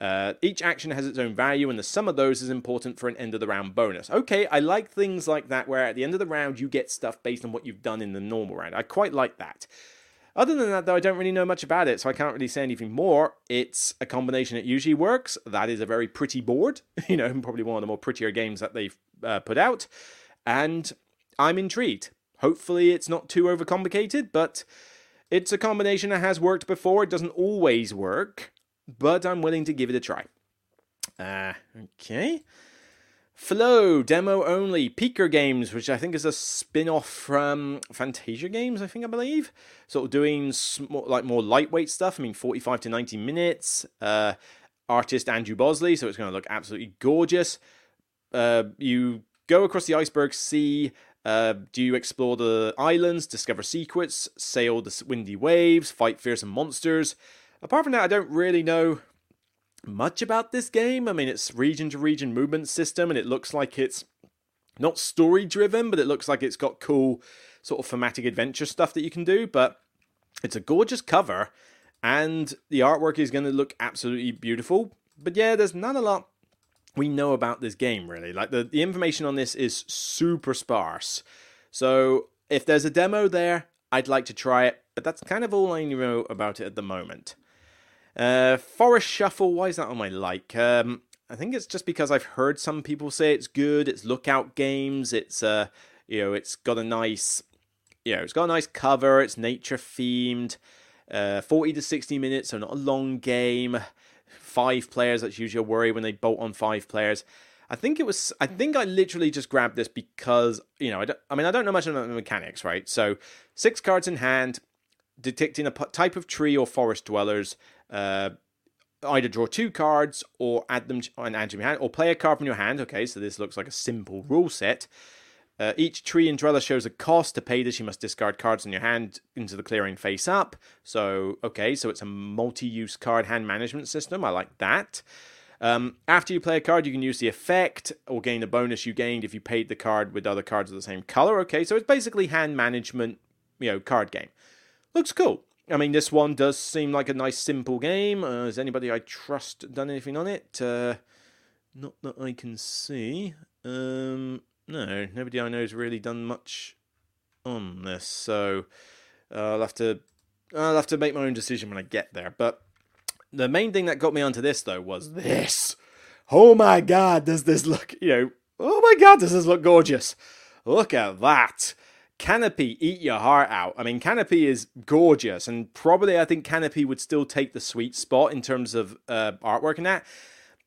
Uh, each action has its own value, and the sum of those is important for an end of the round bonus. Okay, I like things like that, where at the end of the round you get stuff based on what you've done in the normal round. I quite like that. Other than that, though, I don't really know much about it, so I can't really say anything more. It's a combination that usually works. That is a very pretty board, you know, probably one of the more prettier games that they've uh, put out. And I'm intrigued. Hopefully, it's not too overcomplicated, but it's a combination that has worked before. It doesn't always work, but I'm willing to give it a try. Uh, okay. Flow, demo only, Peaker Games, which I think is a spin off from Fantasia Games, I think, I believe. Sort of doing sm- like more lightweight stuff. I mean, 45 to 90 minutes. Uh, artist Andrew Bosley, so it's going to look absolutely gorgeous. Uh, you go across the iceberg sea uh, do you explore the islands, discover secrets, sail the windy waves, fight fearsome monsters? Apart from that, I don't really know much about this game. I mean, it's region to region movement system, and it looks like it's not story driven, but it looks like it's got cool sort of thematic adventure stuff that you can do. But it's a gorgeous cover, and the artwork is going to look absolutely beautiful. But yeah, there's not a lot we know about this game really. Like the, the information on this is super sparse. So if there's a demo there, I'd like to try it, but that's kind of all I know about it at the moment. Uh, Forest Shuffle, why is that on my like? Um, I think it's just because I've heard some people say it's good. It's lookout games. It's uh, you know, it's got a nice, you know, it's got a nice cover. It's nature themed. Uh, 40 to 60 minutes, so not a long game five players. That's usually a worry when they bolt on five players. I think it was. I think I literally just grabbed this because you know. I, I mean, I don't know much about the mechanics, right? So six cards in hand, detecting a type of tree or forest dwellers. Uh, either draw two cards or add them to, and add to your hand, or play a card from your hand. Okay, so this looks like a simple rule set. Uh, each tree and dweller shows a cost. To pay this, you must discard cards in your hand into the clearing face up. So, okay, so it's a multi use card hand management system. I like that. Um, after you play a card, you can use the effect or gain the bonus you gained if you paid the card with other cards of the same color. Okay, so it's basically hand management, you know, card game. Looks cool. I mean, this one does seem like a nice, simple game. Uh, has anybody I trust done anything on it? Uh, not that I can see. Um, no, nobody I know has really done much on this, so uh, I'll have to I'll have to make my own decision when I get there. But the main thing that got me onto this though was this. Oh my god, does this look you know oh my god, does this look gorgeous? Look at that. Canopy, eat your heart out. I mean, Canopy is gorgeous, and probably I think Canopy would still take the sweet spot in terms of uh, artwork and that.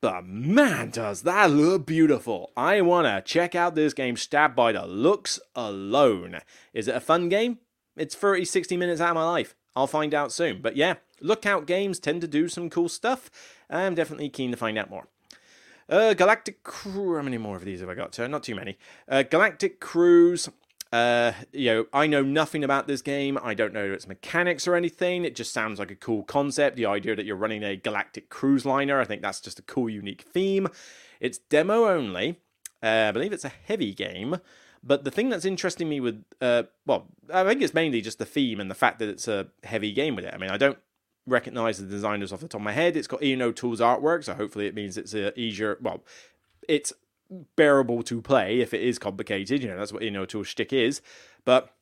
But man, does that look beautiful. I want to check out this game stat by the looks alone. Is it a fun game? It's 30, 60 minutes out of my life. I'll find out soon. But yeah, Lookout Games tend to do some cool stuff. I'm definitely keen to find out more. Uh, Galactic Crew. How many more of these have I got? Uh, not too many. Uh, Galactic Cruise. Uh, you know, I know nothing about this game. I don't know its mechanics or anything. It just sounds like a cool concept. The idea that you're running a galactic cruise liner, I think that's just a cool, unique theme. It's demo only. Uh, I believe it's a heavy game. But the thing that's interesting me with, uh, well, I think it's mainly just the theme and the fact that it's a heavy game with it. I mean, I don't recognize the designers off the top of my head. It's got Ian O'Toole's artwork, so hopefully it means it's a easier. Well, it's bearable to play if it is complicated. You know, that's what Ian O'Toole's shtick is. But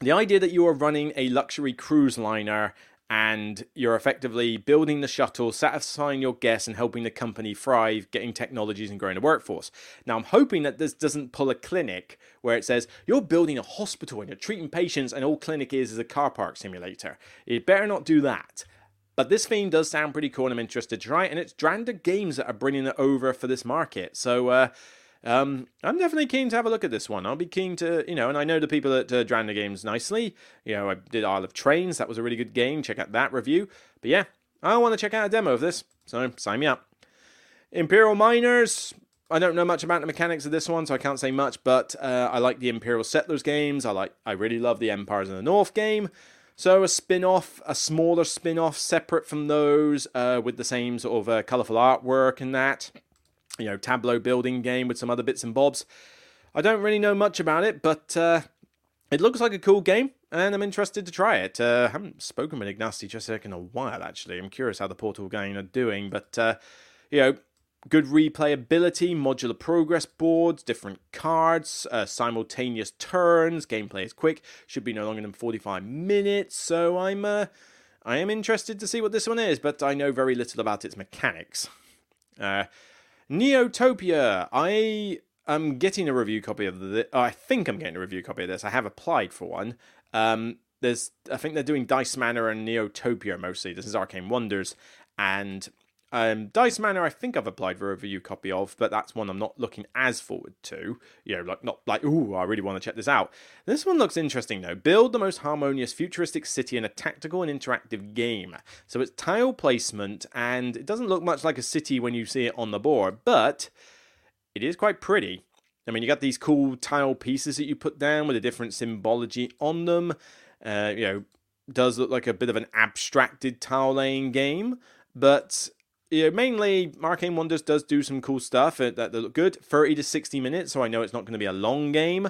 the idea that you are running a luxury cruise liner and you're effectively building the shuttle, satisfying your guests, and helping the company thrive, getting technologies and growing the workforce. Now, I'm hoping that this doesn't pull a clinic where it says you're building a hospital and you're treating patients, and all clinic is is a car park simulator. It better not do that. But this theme does sound pretty cool, and I'm interested to try it. And it's Dranda Games that are bringing it over for this market. So, uh, um, I'm definitely keen to have a look at this one. I'll be keen to, you know, and I know the people at uh, Dranda Games nicely. You know, I did Isle of Trains. That was a really good game. Check out that review. But yeah, I want to check out a demo of this. So sign me up. Imperial Miners. I don't know much about the mechanics of this one, so I can't say much. But uh, I like the Imperial Settlers games. I like. I really love the Empires in the North game. So a spin-off, a smaller spin-off, separate from those, uh, with the same sort of uh, colourful artwork and that you know, tableau building game with some other bits and bobs. I don't really know much about it, but uh, it looks like a cool game, and I'm interested to try it. Uh, I haven't spoken with Ignacy just in a while, actually. I'm curious how the Portal game are doing, but uh, you know, good replayability, modular progress boards, different cards, uh, simultaneous turns. Gameplay is quick, should be no longer than 45 minutes. So I'm uh, I am interested to see what this one is, but I know very little about its mechanics. Uh, Neotopia. I am getting a review copy of the. I think I'm getting a review copy of this. I have applied for one. Um, there's, I think they're doing Dice Manor and Neotopia mostly. This is Arcane Wonders, and um, Dice Manor, I think I've applied for a review copy of, but that's one I'm not looking as forward to. You know, like not like, ooh, I really want to check this out. This one looks interesting though. Build the most harmonious futuristic city in a tactical and interactive game. So it's tile placement, and it doesn't look much like a city when you see it on the board, but it is quite pretty. I mean, you got these cool tile pieces that you put down with a different symbology on them. Uh, you know, does look like a bit of an abstracted tile laying game, but yeah, mainly Arcane Wonders does do some cool stuff that, that look good. 30 to 60 minutes, so I know it's not going to be a long game.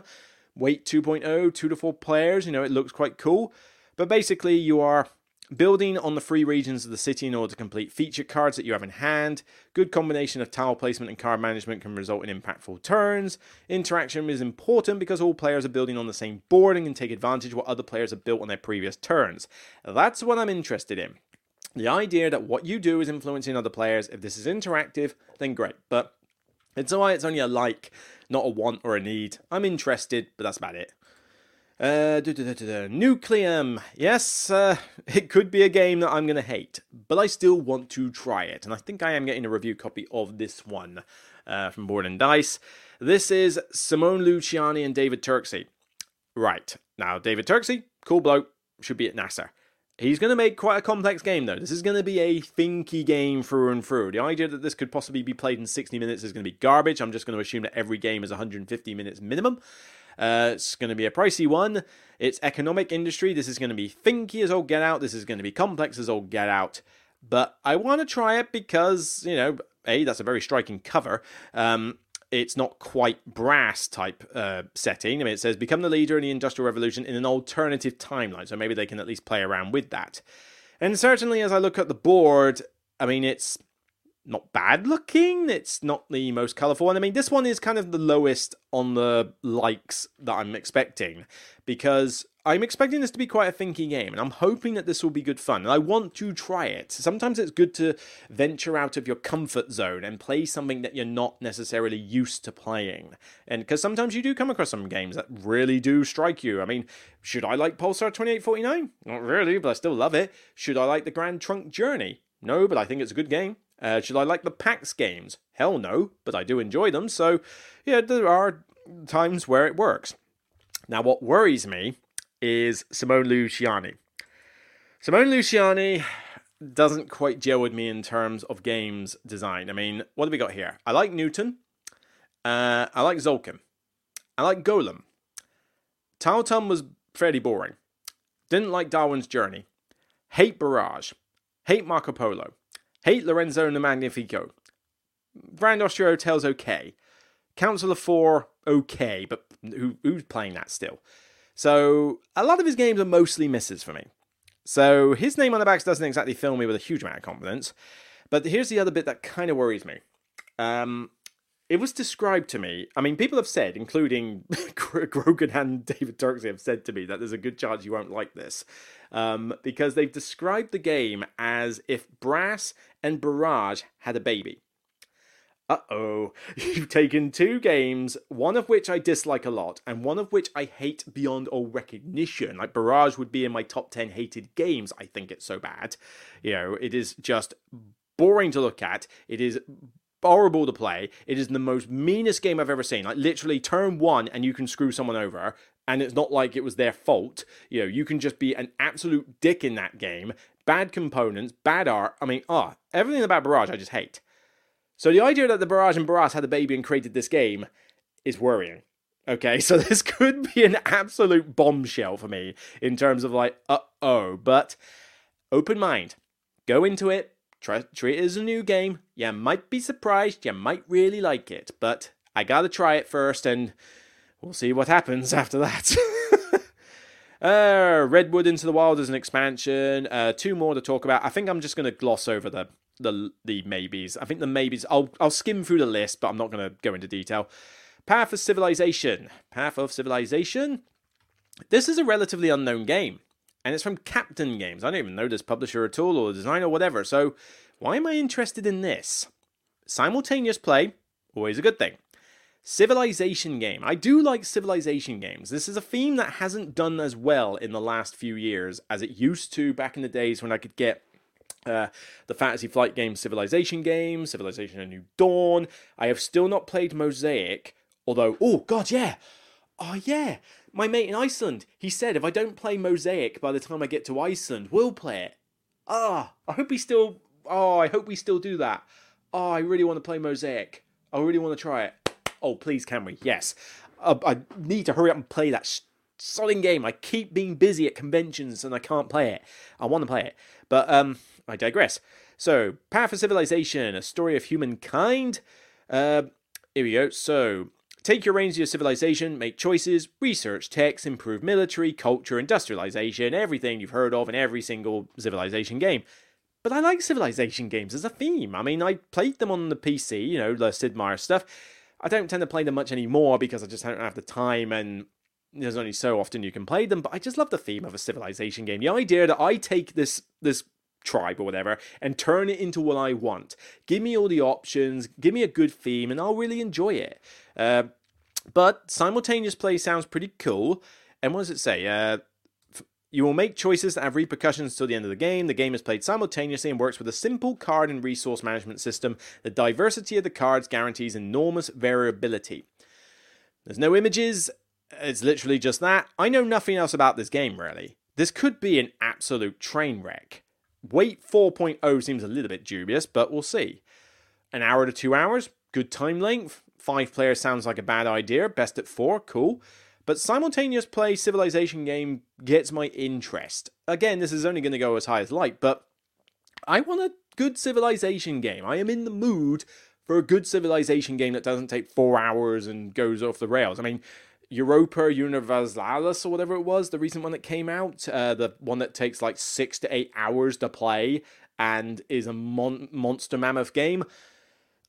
Weight 2.0, 2 to 4 players, you know, it looks quite cool. But basically, you are building on the free regions of the city in order to complete feature cards that you have in hand. Good combination of tile placement and card management can result in impactful turns. Interaction is important because all players are building on the same board and can take advantage of what other players have built on their previous turns. That's what I'm interested in. The idea that what you do is influencing other players, if this is interactive, then great. But it's why it's only a like, not a want or a need. I'm interested, but that's about it. Uh, Nucleum. Yes, uh, it could be a game that I'm going to hate, but I still want to try it. And I think I am getting a review copy of this one uh, from Board and Dice. This is Simone Luciani and David Turczi. Right. Now, David Turczi, cool bloke, should be at NASA. He's going to make quite a complex game, though. This is going to be a thinky game through and through. The idea that this could possibly be played in 60 minutes is going to be garbage. I'm just going to assume that every game is 150 minutes minimum. Uh, it's going to be a pricey one. It's economic industry. This is going to be thinky as all get out. This is going to be complex as all get out. But I want to try it because, you know, A, that's a very striking cover. Um, it's not quite brass type uh, setting. I mean, it says become the leader in the Industrial Revolution in an alternative timeline. So maybe they can at least play around with that. And certainly, as I look at the board, I mean, it's not bad looking. It's not the most colourful one. I mean, this one is kind of the lowest on the likes that I'm expecting because I'm expecting this to be quite a thinky game, and I'm hoping that this will be good fun. And I want to try it. Sometimes it's good to venture out of your comfort zone and play something that you're not necessarily used to playing. And because sometimes you do come across some games that really do strike you. I mean, should I like Pulsar 2849? Not really, but I still love it. Should I like the Grand Trunk Journey? No, but I think it's a good game. Uh, should I like the PAX games? Hell no, but I do enjoy them. So, yeah, there are times where it works. Now, what worries me is Simone Luciani. Simone Luciani, doesn't quite gel with me in terms of games design. I mean, what do we got here? I like Newton. Uh, I like Tzolk'in. I like Golem. Taltum was fairly boring. Didn't like Darwin's Journey. Hate Barrage. Hate Marco Polo. Hate Lorenzo and the Magnifico. Grand Austria Hotel's okay. Council of Four, okay, but who, who's playing that still? So a lot of his games are mostly misses for me. So his name on the backs doesn't exactly fill me with a huge amount of confidence. But here's the other bit that kind of worries me. Um, it was described to me. I mean, people have said, including Grogan and David Turczi, have said to me that there's a good chance you won't like this, um, because they've described the game as if Brass and Barrage had a baby. Uh oh, you've taken two games, one of which I dislike a lot, and one of which I hate beyond all recognition. Like Barrage would be in my top 10 hated games. I think it's so bad. You know, it is just boring to look at. It is horrible to play. It is the most meanest game I've ever seen. Like literally turn one and you can screw someone over and it's not like it was their fault. You know, you can just be an absolute dick in that game. Bad components, bad art. I mean, ah, oh, everything about Barrage I just hate. So the idea that the Barrage and Brass had a baby and created this game is worrying. Okay, so this could be an absolute bombshell for me in terms of like, uh oh, but open mind. Go into it, Try, treat it as a new game. You might be surprised, you might really like it, but I gotta try it first and we'll see what happens after that. uh, Redwood into the Wild is an expansion. Uh, two more to talk about. I think I'm just gonna gloss over the the the maybes. I think the maybes. I'll I'll skim through the list, but I'm not gonna go into detail. Path of Civilization. Path of Civilization. This is a relatively unknown game and it's from Captain Games. I don't even know this publisher at all or the designer or whatever. So why am I interested in this? Simultaneous play, always a good thing. Civilization game. I do like civilization games. This is a theme that hasn't done as well in the last few years as it used to back in the days when I could get uh, the Fantasy Flight game Civilization game, Civilization A New Dawn. I have still not played Mosaic, although, oh god, yeah. Oh yeah, my mate in Iceland, he said if I don't play Mosaic by the time I get to Iceland, we'll play it. Ah, I hope we still. Oh, I hope we still do that. Oh, I really want to play Mosaic. I really want to try it. Oh, please, can we? Yes. Uh, I need to hurry up and play that solid game. I keep being busy at conventions and I can't play it. I want to play it, but um, I digress. So, Path of Civilization, a story of humankind. Uh, here we go. So, Take your reins of your civilization, make choices, research texts, improve military, culture, industrialization, everything you've heard of in every single civilization game. But I like civilization games as a theme. I mean, I played them on the PC, you know, the Sid Meier stuff. I don't tend to play them much anymore because I just don't have the time and there's only so often you can play them, but I just love the theme of a civilization game. The idea that I take this this tribe or whatever and turn it into what I want. Give me all the options, give me a good theme, and I'll really enjoy it. Uh, but simultaneous play sounds pretty cool. And what does it say? Uh, you will make choices that have repercussions till the end of the game. The game is played simultaneously and works with a simple card and resource management system. The diversity of the cards guarantees enormous variability. There's no images, it's literally just that. I know nothing else about this game, really. This could be an absolute train wreck. Weight 4.0 seems a little bit dubious, but we'll see. An hour to two hours, good time length. Five players sounds like a bad idea. Best at four, cool. But simultaneous play civilization game gets my interest. Again, this is only going to go as high as light, but I want a good civilization game. I am in the mood for a good civilization game that doesn't take four hours and goes off the rails. I mean, Europa Universalis or whatever it was, the recent one that came out, uh, the one that takes like six to eight hours to play and is a mon- monster mammoth game.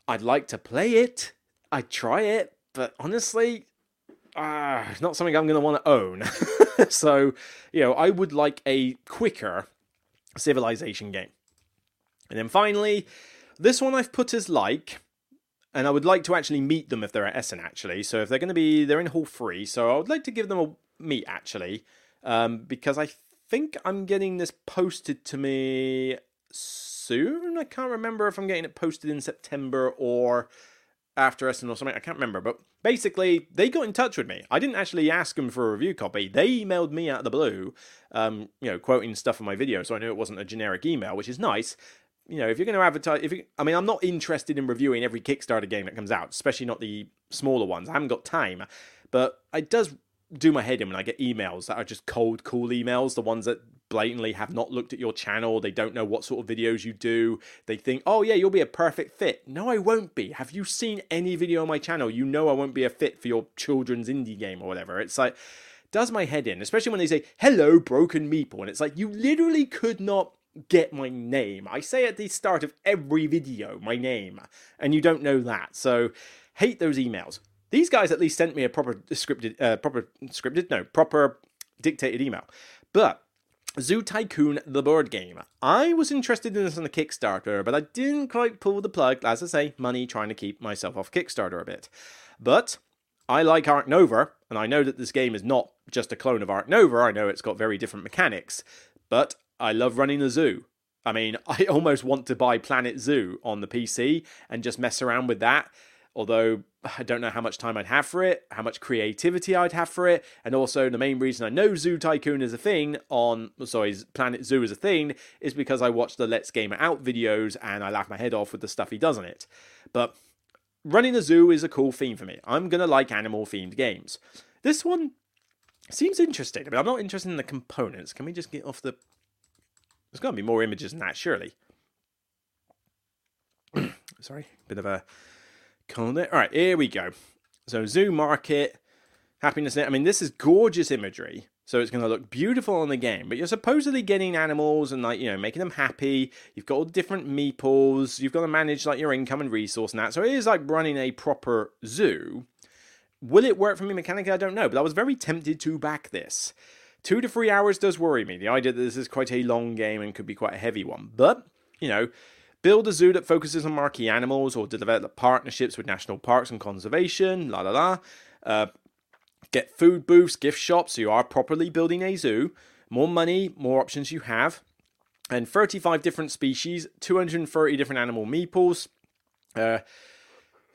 I'd like to play it. I'd try it, but honestly, uh, not something I'm going to want to own. so, you know, I would like a quicker civilization game. And then finally, this one I've put as like and I would like to actually meet them if they're at Essen actually. So if they're going to be, they're in Hall Three. So I would like to give them a meet actually, um, because I think I'm getting this posted to me soon. I can't remember if I'm getting it posted in September or after Essen or something. I can't remember, but basically they got in touch with me. I didn't actually ask them for a review copy. They emailed me out of the blue, um, you know, quoting stuff in my video, so I knew it wasn't a generic email, which is nice. You know, if you're going to advertise, if you, I mean, I'm not interested in reviewing every Kickstarter game that comes out, especially not the smaller ones. I haven't got time, but it does do my head in when I get emails that are just cold, cool emails, the ones that blatantly have not looked at your channel. They don't know what sort of videos you do. They think, oh, yeah, you'll be a perfect fit. No, I won't be. Have you seen any video on my channel? You know I won't be a fit for your children's indie game or whatever. It's like, does my head in, especially when they say, hello, broken meeple. And it's like, you literally could not get my name. I say at the start of every video, my name, and you don't know that. So, hate those emails. These guys at least sent me a proper scripted, uh, proper scripted, no, proper dictated email. But Zoo Tycoon the board game. I was interested in this on the Kickstarter, but I didn't quite pull the plug. As I say, money trying to keep myself off Kickstarter a bit. But I like Ark Nova, and I know that this game is not just a clone of Ark Nova. I know it's got very different mechanics, but I love running a zoo. I mean, I almost want to buy Planet Zoo on the PC and just mess around with that although I don't know how much time I'd have for it, how much creativity I'd have for it, and also the main reason I know Zoo Tycoon is a thing on, sorry, Planet Zoo is a thing, is because I watch the Let's Game It Out videos and I laugh my head off with the stuff he does on it. But running a zoo is a cool theme for me. I'm gonna like animal themed games. This one seems interesting. I mean, I'm not interested in the components. Can we just get off the? There's got to be more images than that, surely. Sorry, bit of a Called it. All right, here we go. So zoo market, happiness. I mean, this is gorgeous imagery. So it's going to look beautiful on the game, but you're supposedly getting animals and like you know making them happy. You've got all different meeples. You've got to manage like your income and resource and that. So it is like running a proper zoo. Will it work for me mechanically? I don't know, but I was very tempted to back this. Two to three hours does worry me. The idea that this is quite a long game and could be quite a heavy one, but you know, Build a zoo that focuses on marquee animals or develop partnerships with national parks and conservation, la la la. Uh, get food booths, gift shops, so you are properly building a zoo. More money, more options you have. And 35 different species, 230 different animal meeples. Uh,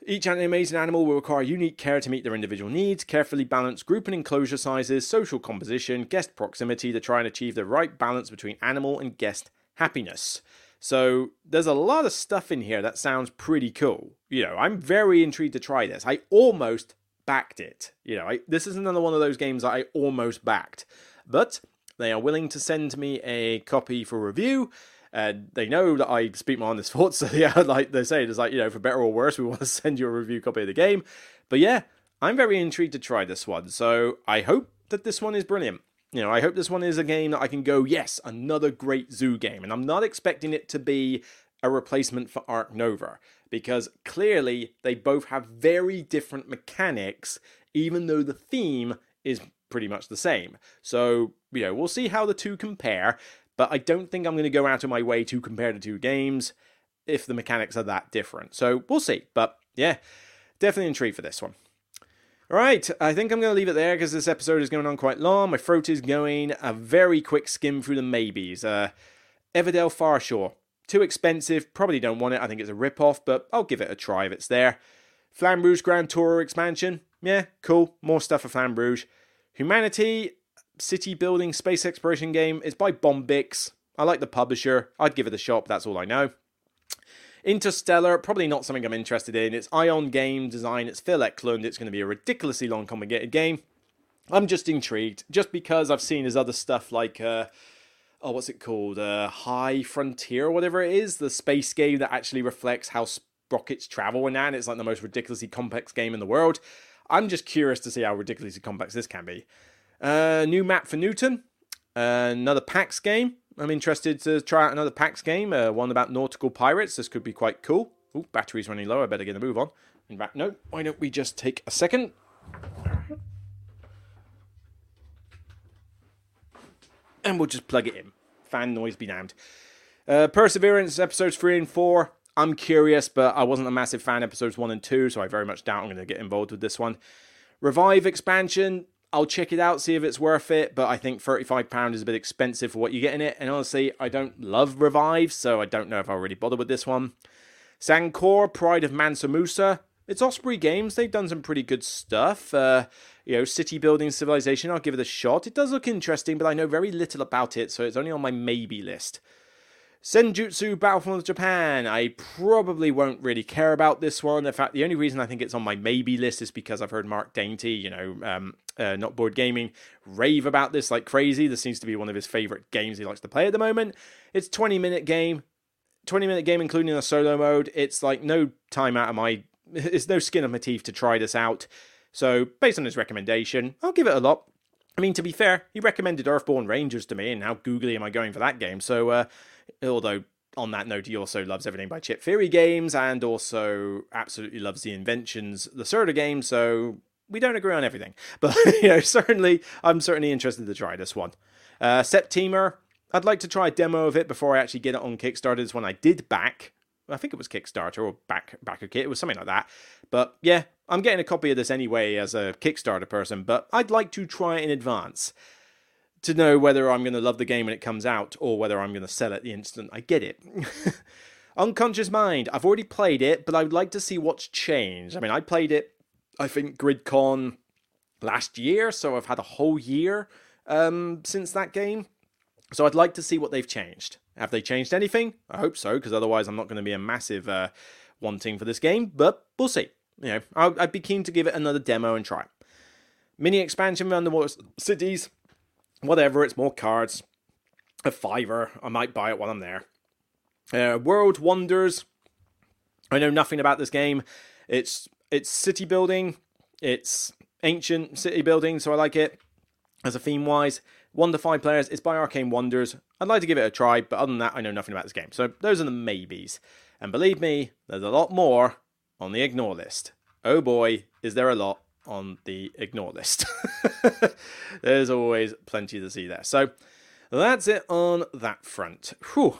each amazing animal will require unique care to meet their individual needs, carefully balanced group and enclosure sizes, social composition, guest proximity to try and achieve the right balance between animal and guest happiness. So there's a lot of stuff in here that sounds pretty cool. You know, I'm very intrigued to try this. I almost backed it. You know, I, this is another one of those games I almost backed. But they are willing to send me a copy for review. And they know that I speak my honest thoughts. So yeah, like they say, it's like, you know, for better or worse, we want to send you a review copy of the game. But yeah, I'm very intrigued to try this one. So I hope that this one is brilliant you know, I hope this one is a game that I can go, yes, another great zoo game. And I'm not expecting it to be a replacement for Ark Nova because clearly they both have very different mechanics, even though the theme is pretty much the same. So, you know, we'll see how the two compare, but I don't think I'm going to go out of my way to compare the two games if the mechanics are that different. So we'll see. But yeah, definitely intrigued for this one. All right, I think I'm going to leave it there because this episode is going on quite long. My throat is going. A very quick skim through the maybes. Uh, Everdell Farshore. Too expensive. Probably don't want it. I think it's a rip-off, but I'll give it a try if it's there. Flamberge Grand Tour expansion. Yeah, cool. More stuff for Flamberge. Humanity city building space exploration game. It's by Bombyx. I like the publisher. I'd give it a shot. That's all I know. Interstellar, probably not something I'm interested in. It's Ion Game Design, it's Phil Eklund, it's going to be a ridiculously long, complicated game. I'm just intrigued, just because I've seen his other stuff like, uh, oh, what's it called? Uh, High Frontier or whatever it is, the space game that actually reflects how rockets travel and that. It's like the most ridiculously complex game in the world. I'm just curious to see how ridiculously complex this can be. Uh, new map for Newton, uh, another PAX game. I'm interested to try out another PAX game, uh, one about nautical pirates. This could be quite cool. Oh, battery's running low. I better get a move on. In fact, no. Why don't we just take a second? And we'll just plug it in. Fan noise be damned. Uh, Perseverance episodes three and four. I'm curious, but I wasn't a massive fan episodes one and two, so I very much doubt I'm going to get involved with this one. Revive expansion. I'll check it out, see if it's worth it, but I think £35 is a bit expensive for what you get in it. And honestly, I don't love Revive, so I don't know if I'll really bother with this one. Sankoré, Pride of Mansa Musa. It's Osprey Games. They've done some pretty good stuff. Uh, you know, city building civilization. I'll give it a shot. It does look interesting, but I know very little about it, so it's only on my maybe list. Senjutsu Battlefront of Japan. I probably won't really care about this one. In fact, the only reason I think it's on my maybe list is because I've heard Mark Dainty, you know, um, uh, not board gaming, rave about this like crazy. This seems to be one of his favorite games he likes to play at the moment. It's 20 minute game, 20 minute game including a solo mode. It's like no time out of my, it's no skin of my teeth to try this out. So based on his recommendation, I'll give it a lot. I mean, to be fair, he recommended Earthborn Rangers to me, and how googly am I going for that game? So, uh, although on that note, he also loves everything by Chip Theory games and also absolutely loves the Inventions, the Lacerda game. So we don't agree on everything, but you know, certainly I'm certainly interested to try this one. Uh, I'd like to try a demo of it before I actually get it on Kickstarter. This one I did back. I think it was Kickstarter or back backer kit. It was something like that. But yeah, I'm getting a copy of this anyway as a Kickstarter person. But I'd like to try it in advance to know whether I'm going to love the game when it comes out or whether I'm going to sell it the instant I get it. Unconscious Mind. I've already played it, but I would like to see what's changed. I mean, I played it, I think, GridCon last year, so I've had a whole year um, since that game. So I'd like to see what they've changed. Have they changed anything? I hope so, because otherwise I'm not going to be a massive uh, wanting for this game. But we'll see. You know, I'd be keen to give it another demo and try. Mini expansion around the cities whatever, it's more cards. A fiver. I might buy it while I'm there. Uh, World Wonders. I know nothing about this game. It's it's city building. It's ancient city building, so I like it as a theme wise. One to five players. It's by Arcane Wonders. I'd like to give it a try, but other than that, I know nothing about this game. So those are the maybes. And believe me, there's a lot more on the ignore list. Oh boy, is there a lot on the ignore list. There's always plenty to see there. So that's it on that front. Whew.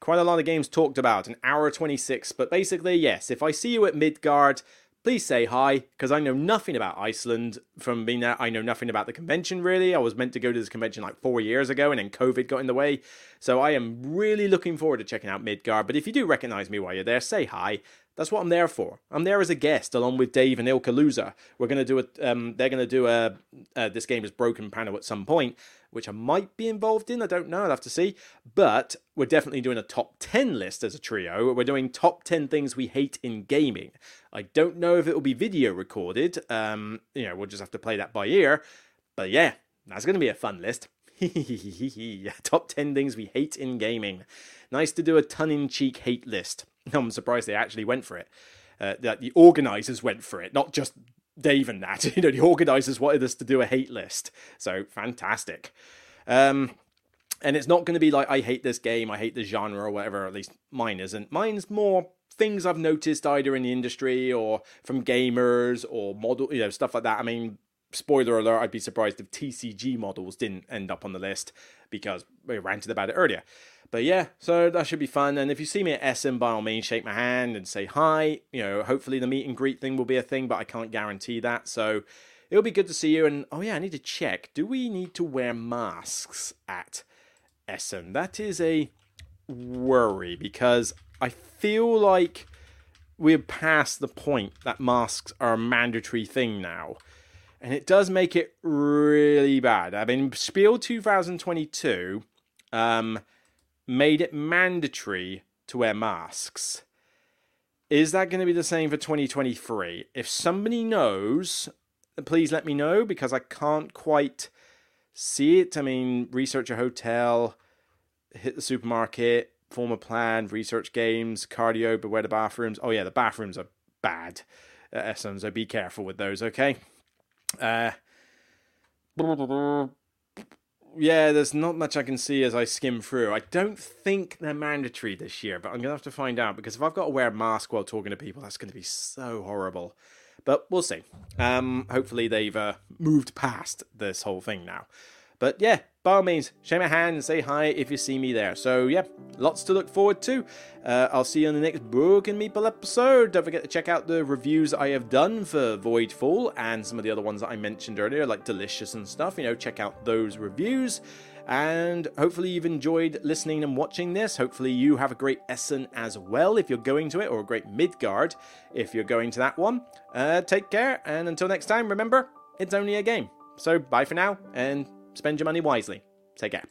Quite a lot of games talked about, an hour 26, but basically, yes, if I see you at Midgard, please say hi, because I know nothing about Iceland from being there. I know nothing about the convention, really. I was meant to go to this convention like four years ago, and then COVID got in the way. So I am really looking forward to checking out Midgard. But if you do recognize me while you're there, say hi. That's what I'm there for. I'm there as a guest along with Dave and Ilka Loser. We're to do a, um, they're going to do a, uh, this game is broken panel at some point, which I might be involved in. I don't know. I'll have to see. But we're definitely doing a top 10 list as a trio. We're doing top 10 things we hate in gaming. I don't know if it will be video recorded. Um, you know, we'll just have to play that by ear. But yeah, that's going to be a fun list. top 10 things we hate in gaming. Nice to do a tongue in cheek hate list. I'm surprised they actually went for it. Uh, that the organisers went for it, not just Dave and that. You know, the organisers wanted us to do a hate list. So fantastic. Um, and it's not going to be like I hate this game, I hate the genre or whatever. At least mine isn't. Mine's more things I've noticed either in the industry or from gamers or model, you know, stuff like that. I mean, spoiler alert, I'd be surprised if TCG models didn't end up on the list because we ranted about it earlier. But yeah, so that should be fun. And if you see me at Essen, by all means, shake my hand and say hi. You know, hopefully the meet and greet thing will be a thing, but I can't guarantee that. So it'll be good to see you. And oh, yeah, I need to check. Do we need to wear masks at Essen? That is a worry because I feel like we're past the point that masks are a mandatory thing now. And it does make it really bad. I mean, Spiel 2022. Um, made it mandatory to wear masks. Is that going to be the same for 2023? If somebody knows, please let me know because I can't quite see it. I mean, research a hotel, hit the supermarket, form a plan, research games, cardio, beware the bathrooms. Oh, yeah, the bathrooms are bad at Essen, so be careful with those, okay? Uh, yeah, there's not much I can see as I skim through. I don't think they're mandatory this year, but I'm gonna have to find out because if I've got to wear a mask while talking to people, that's to be so horrible. But we'll see. Um, hopefully they've uh, moved past this whole thing now. But yeah, by all means, shake my hand and say hi if you see me there. So yeah, lots to look forward to. Uh, I'll see you on the next Broken Meeple episode. Don't forget to check out the reviews I have done for Voidfall and some of the other ones that I mentioned earlier, like Delicious and stuff. You know, check out those reviews. And hopefully, you've enjoyed listening and watching this. Hopefully, you have a great Essen as well if you're going to it, or a great Midgard if you're going to that one. Uh, take care, and until next time, remember, it's only a game. So, bye for now, and spend your money wisely. Take care.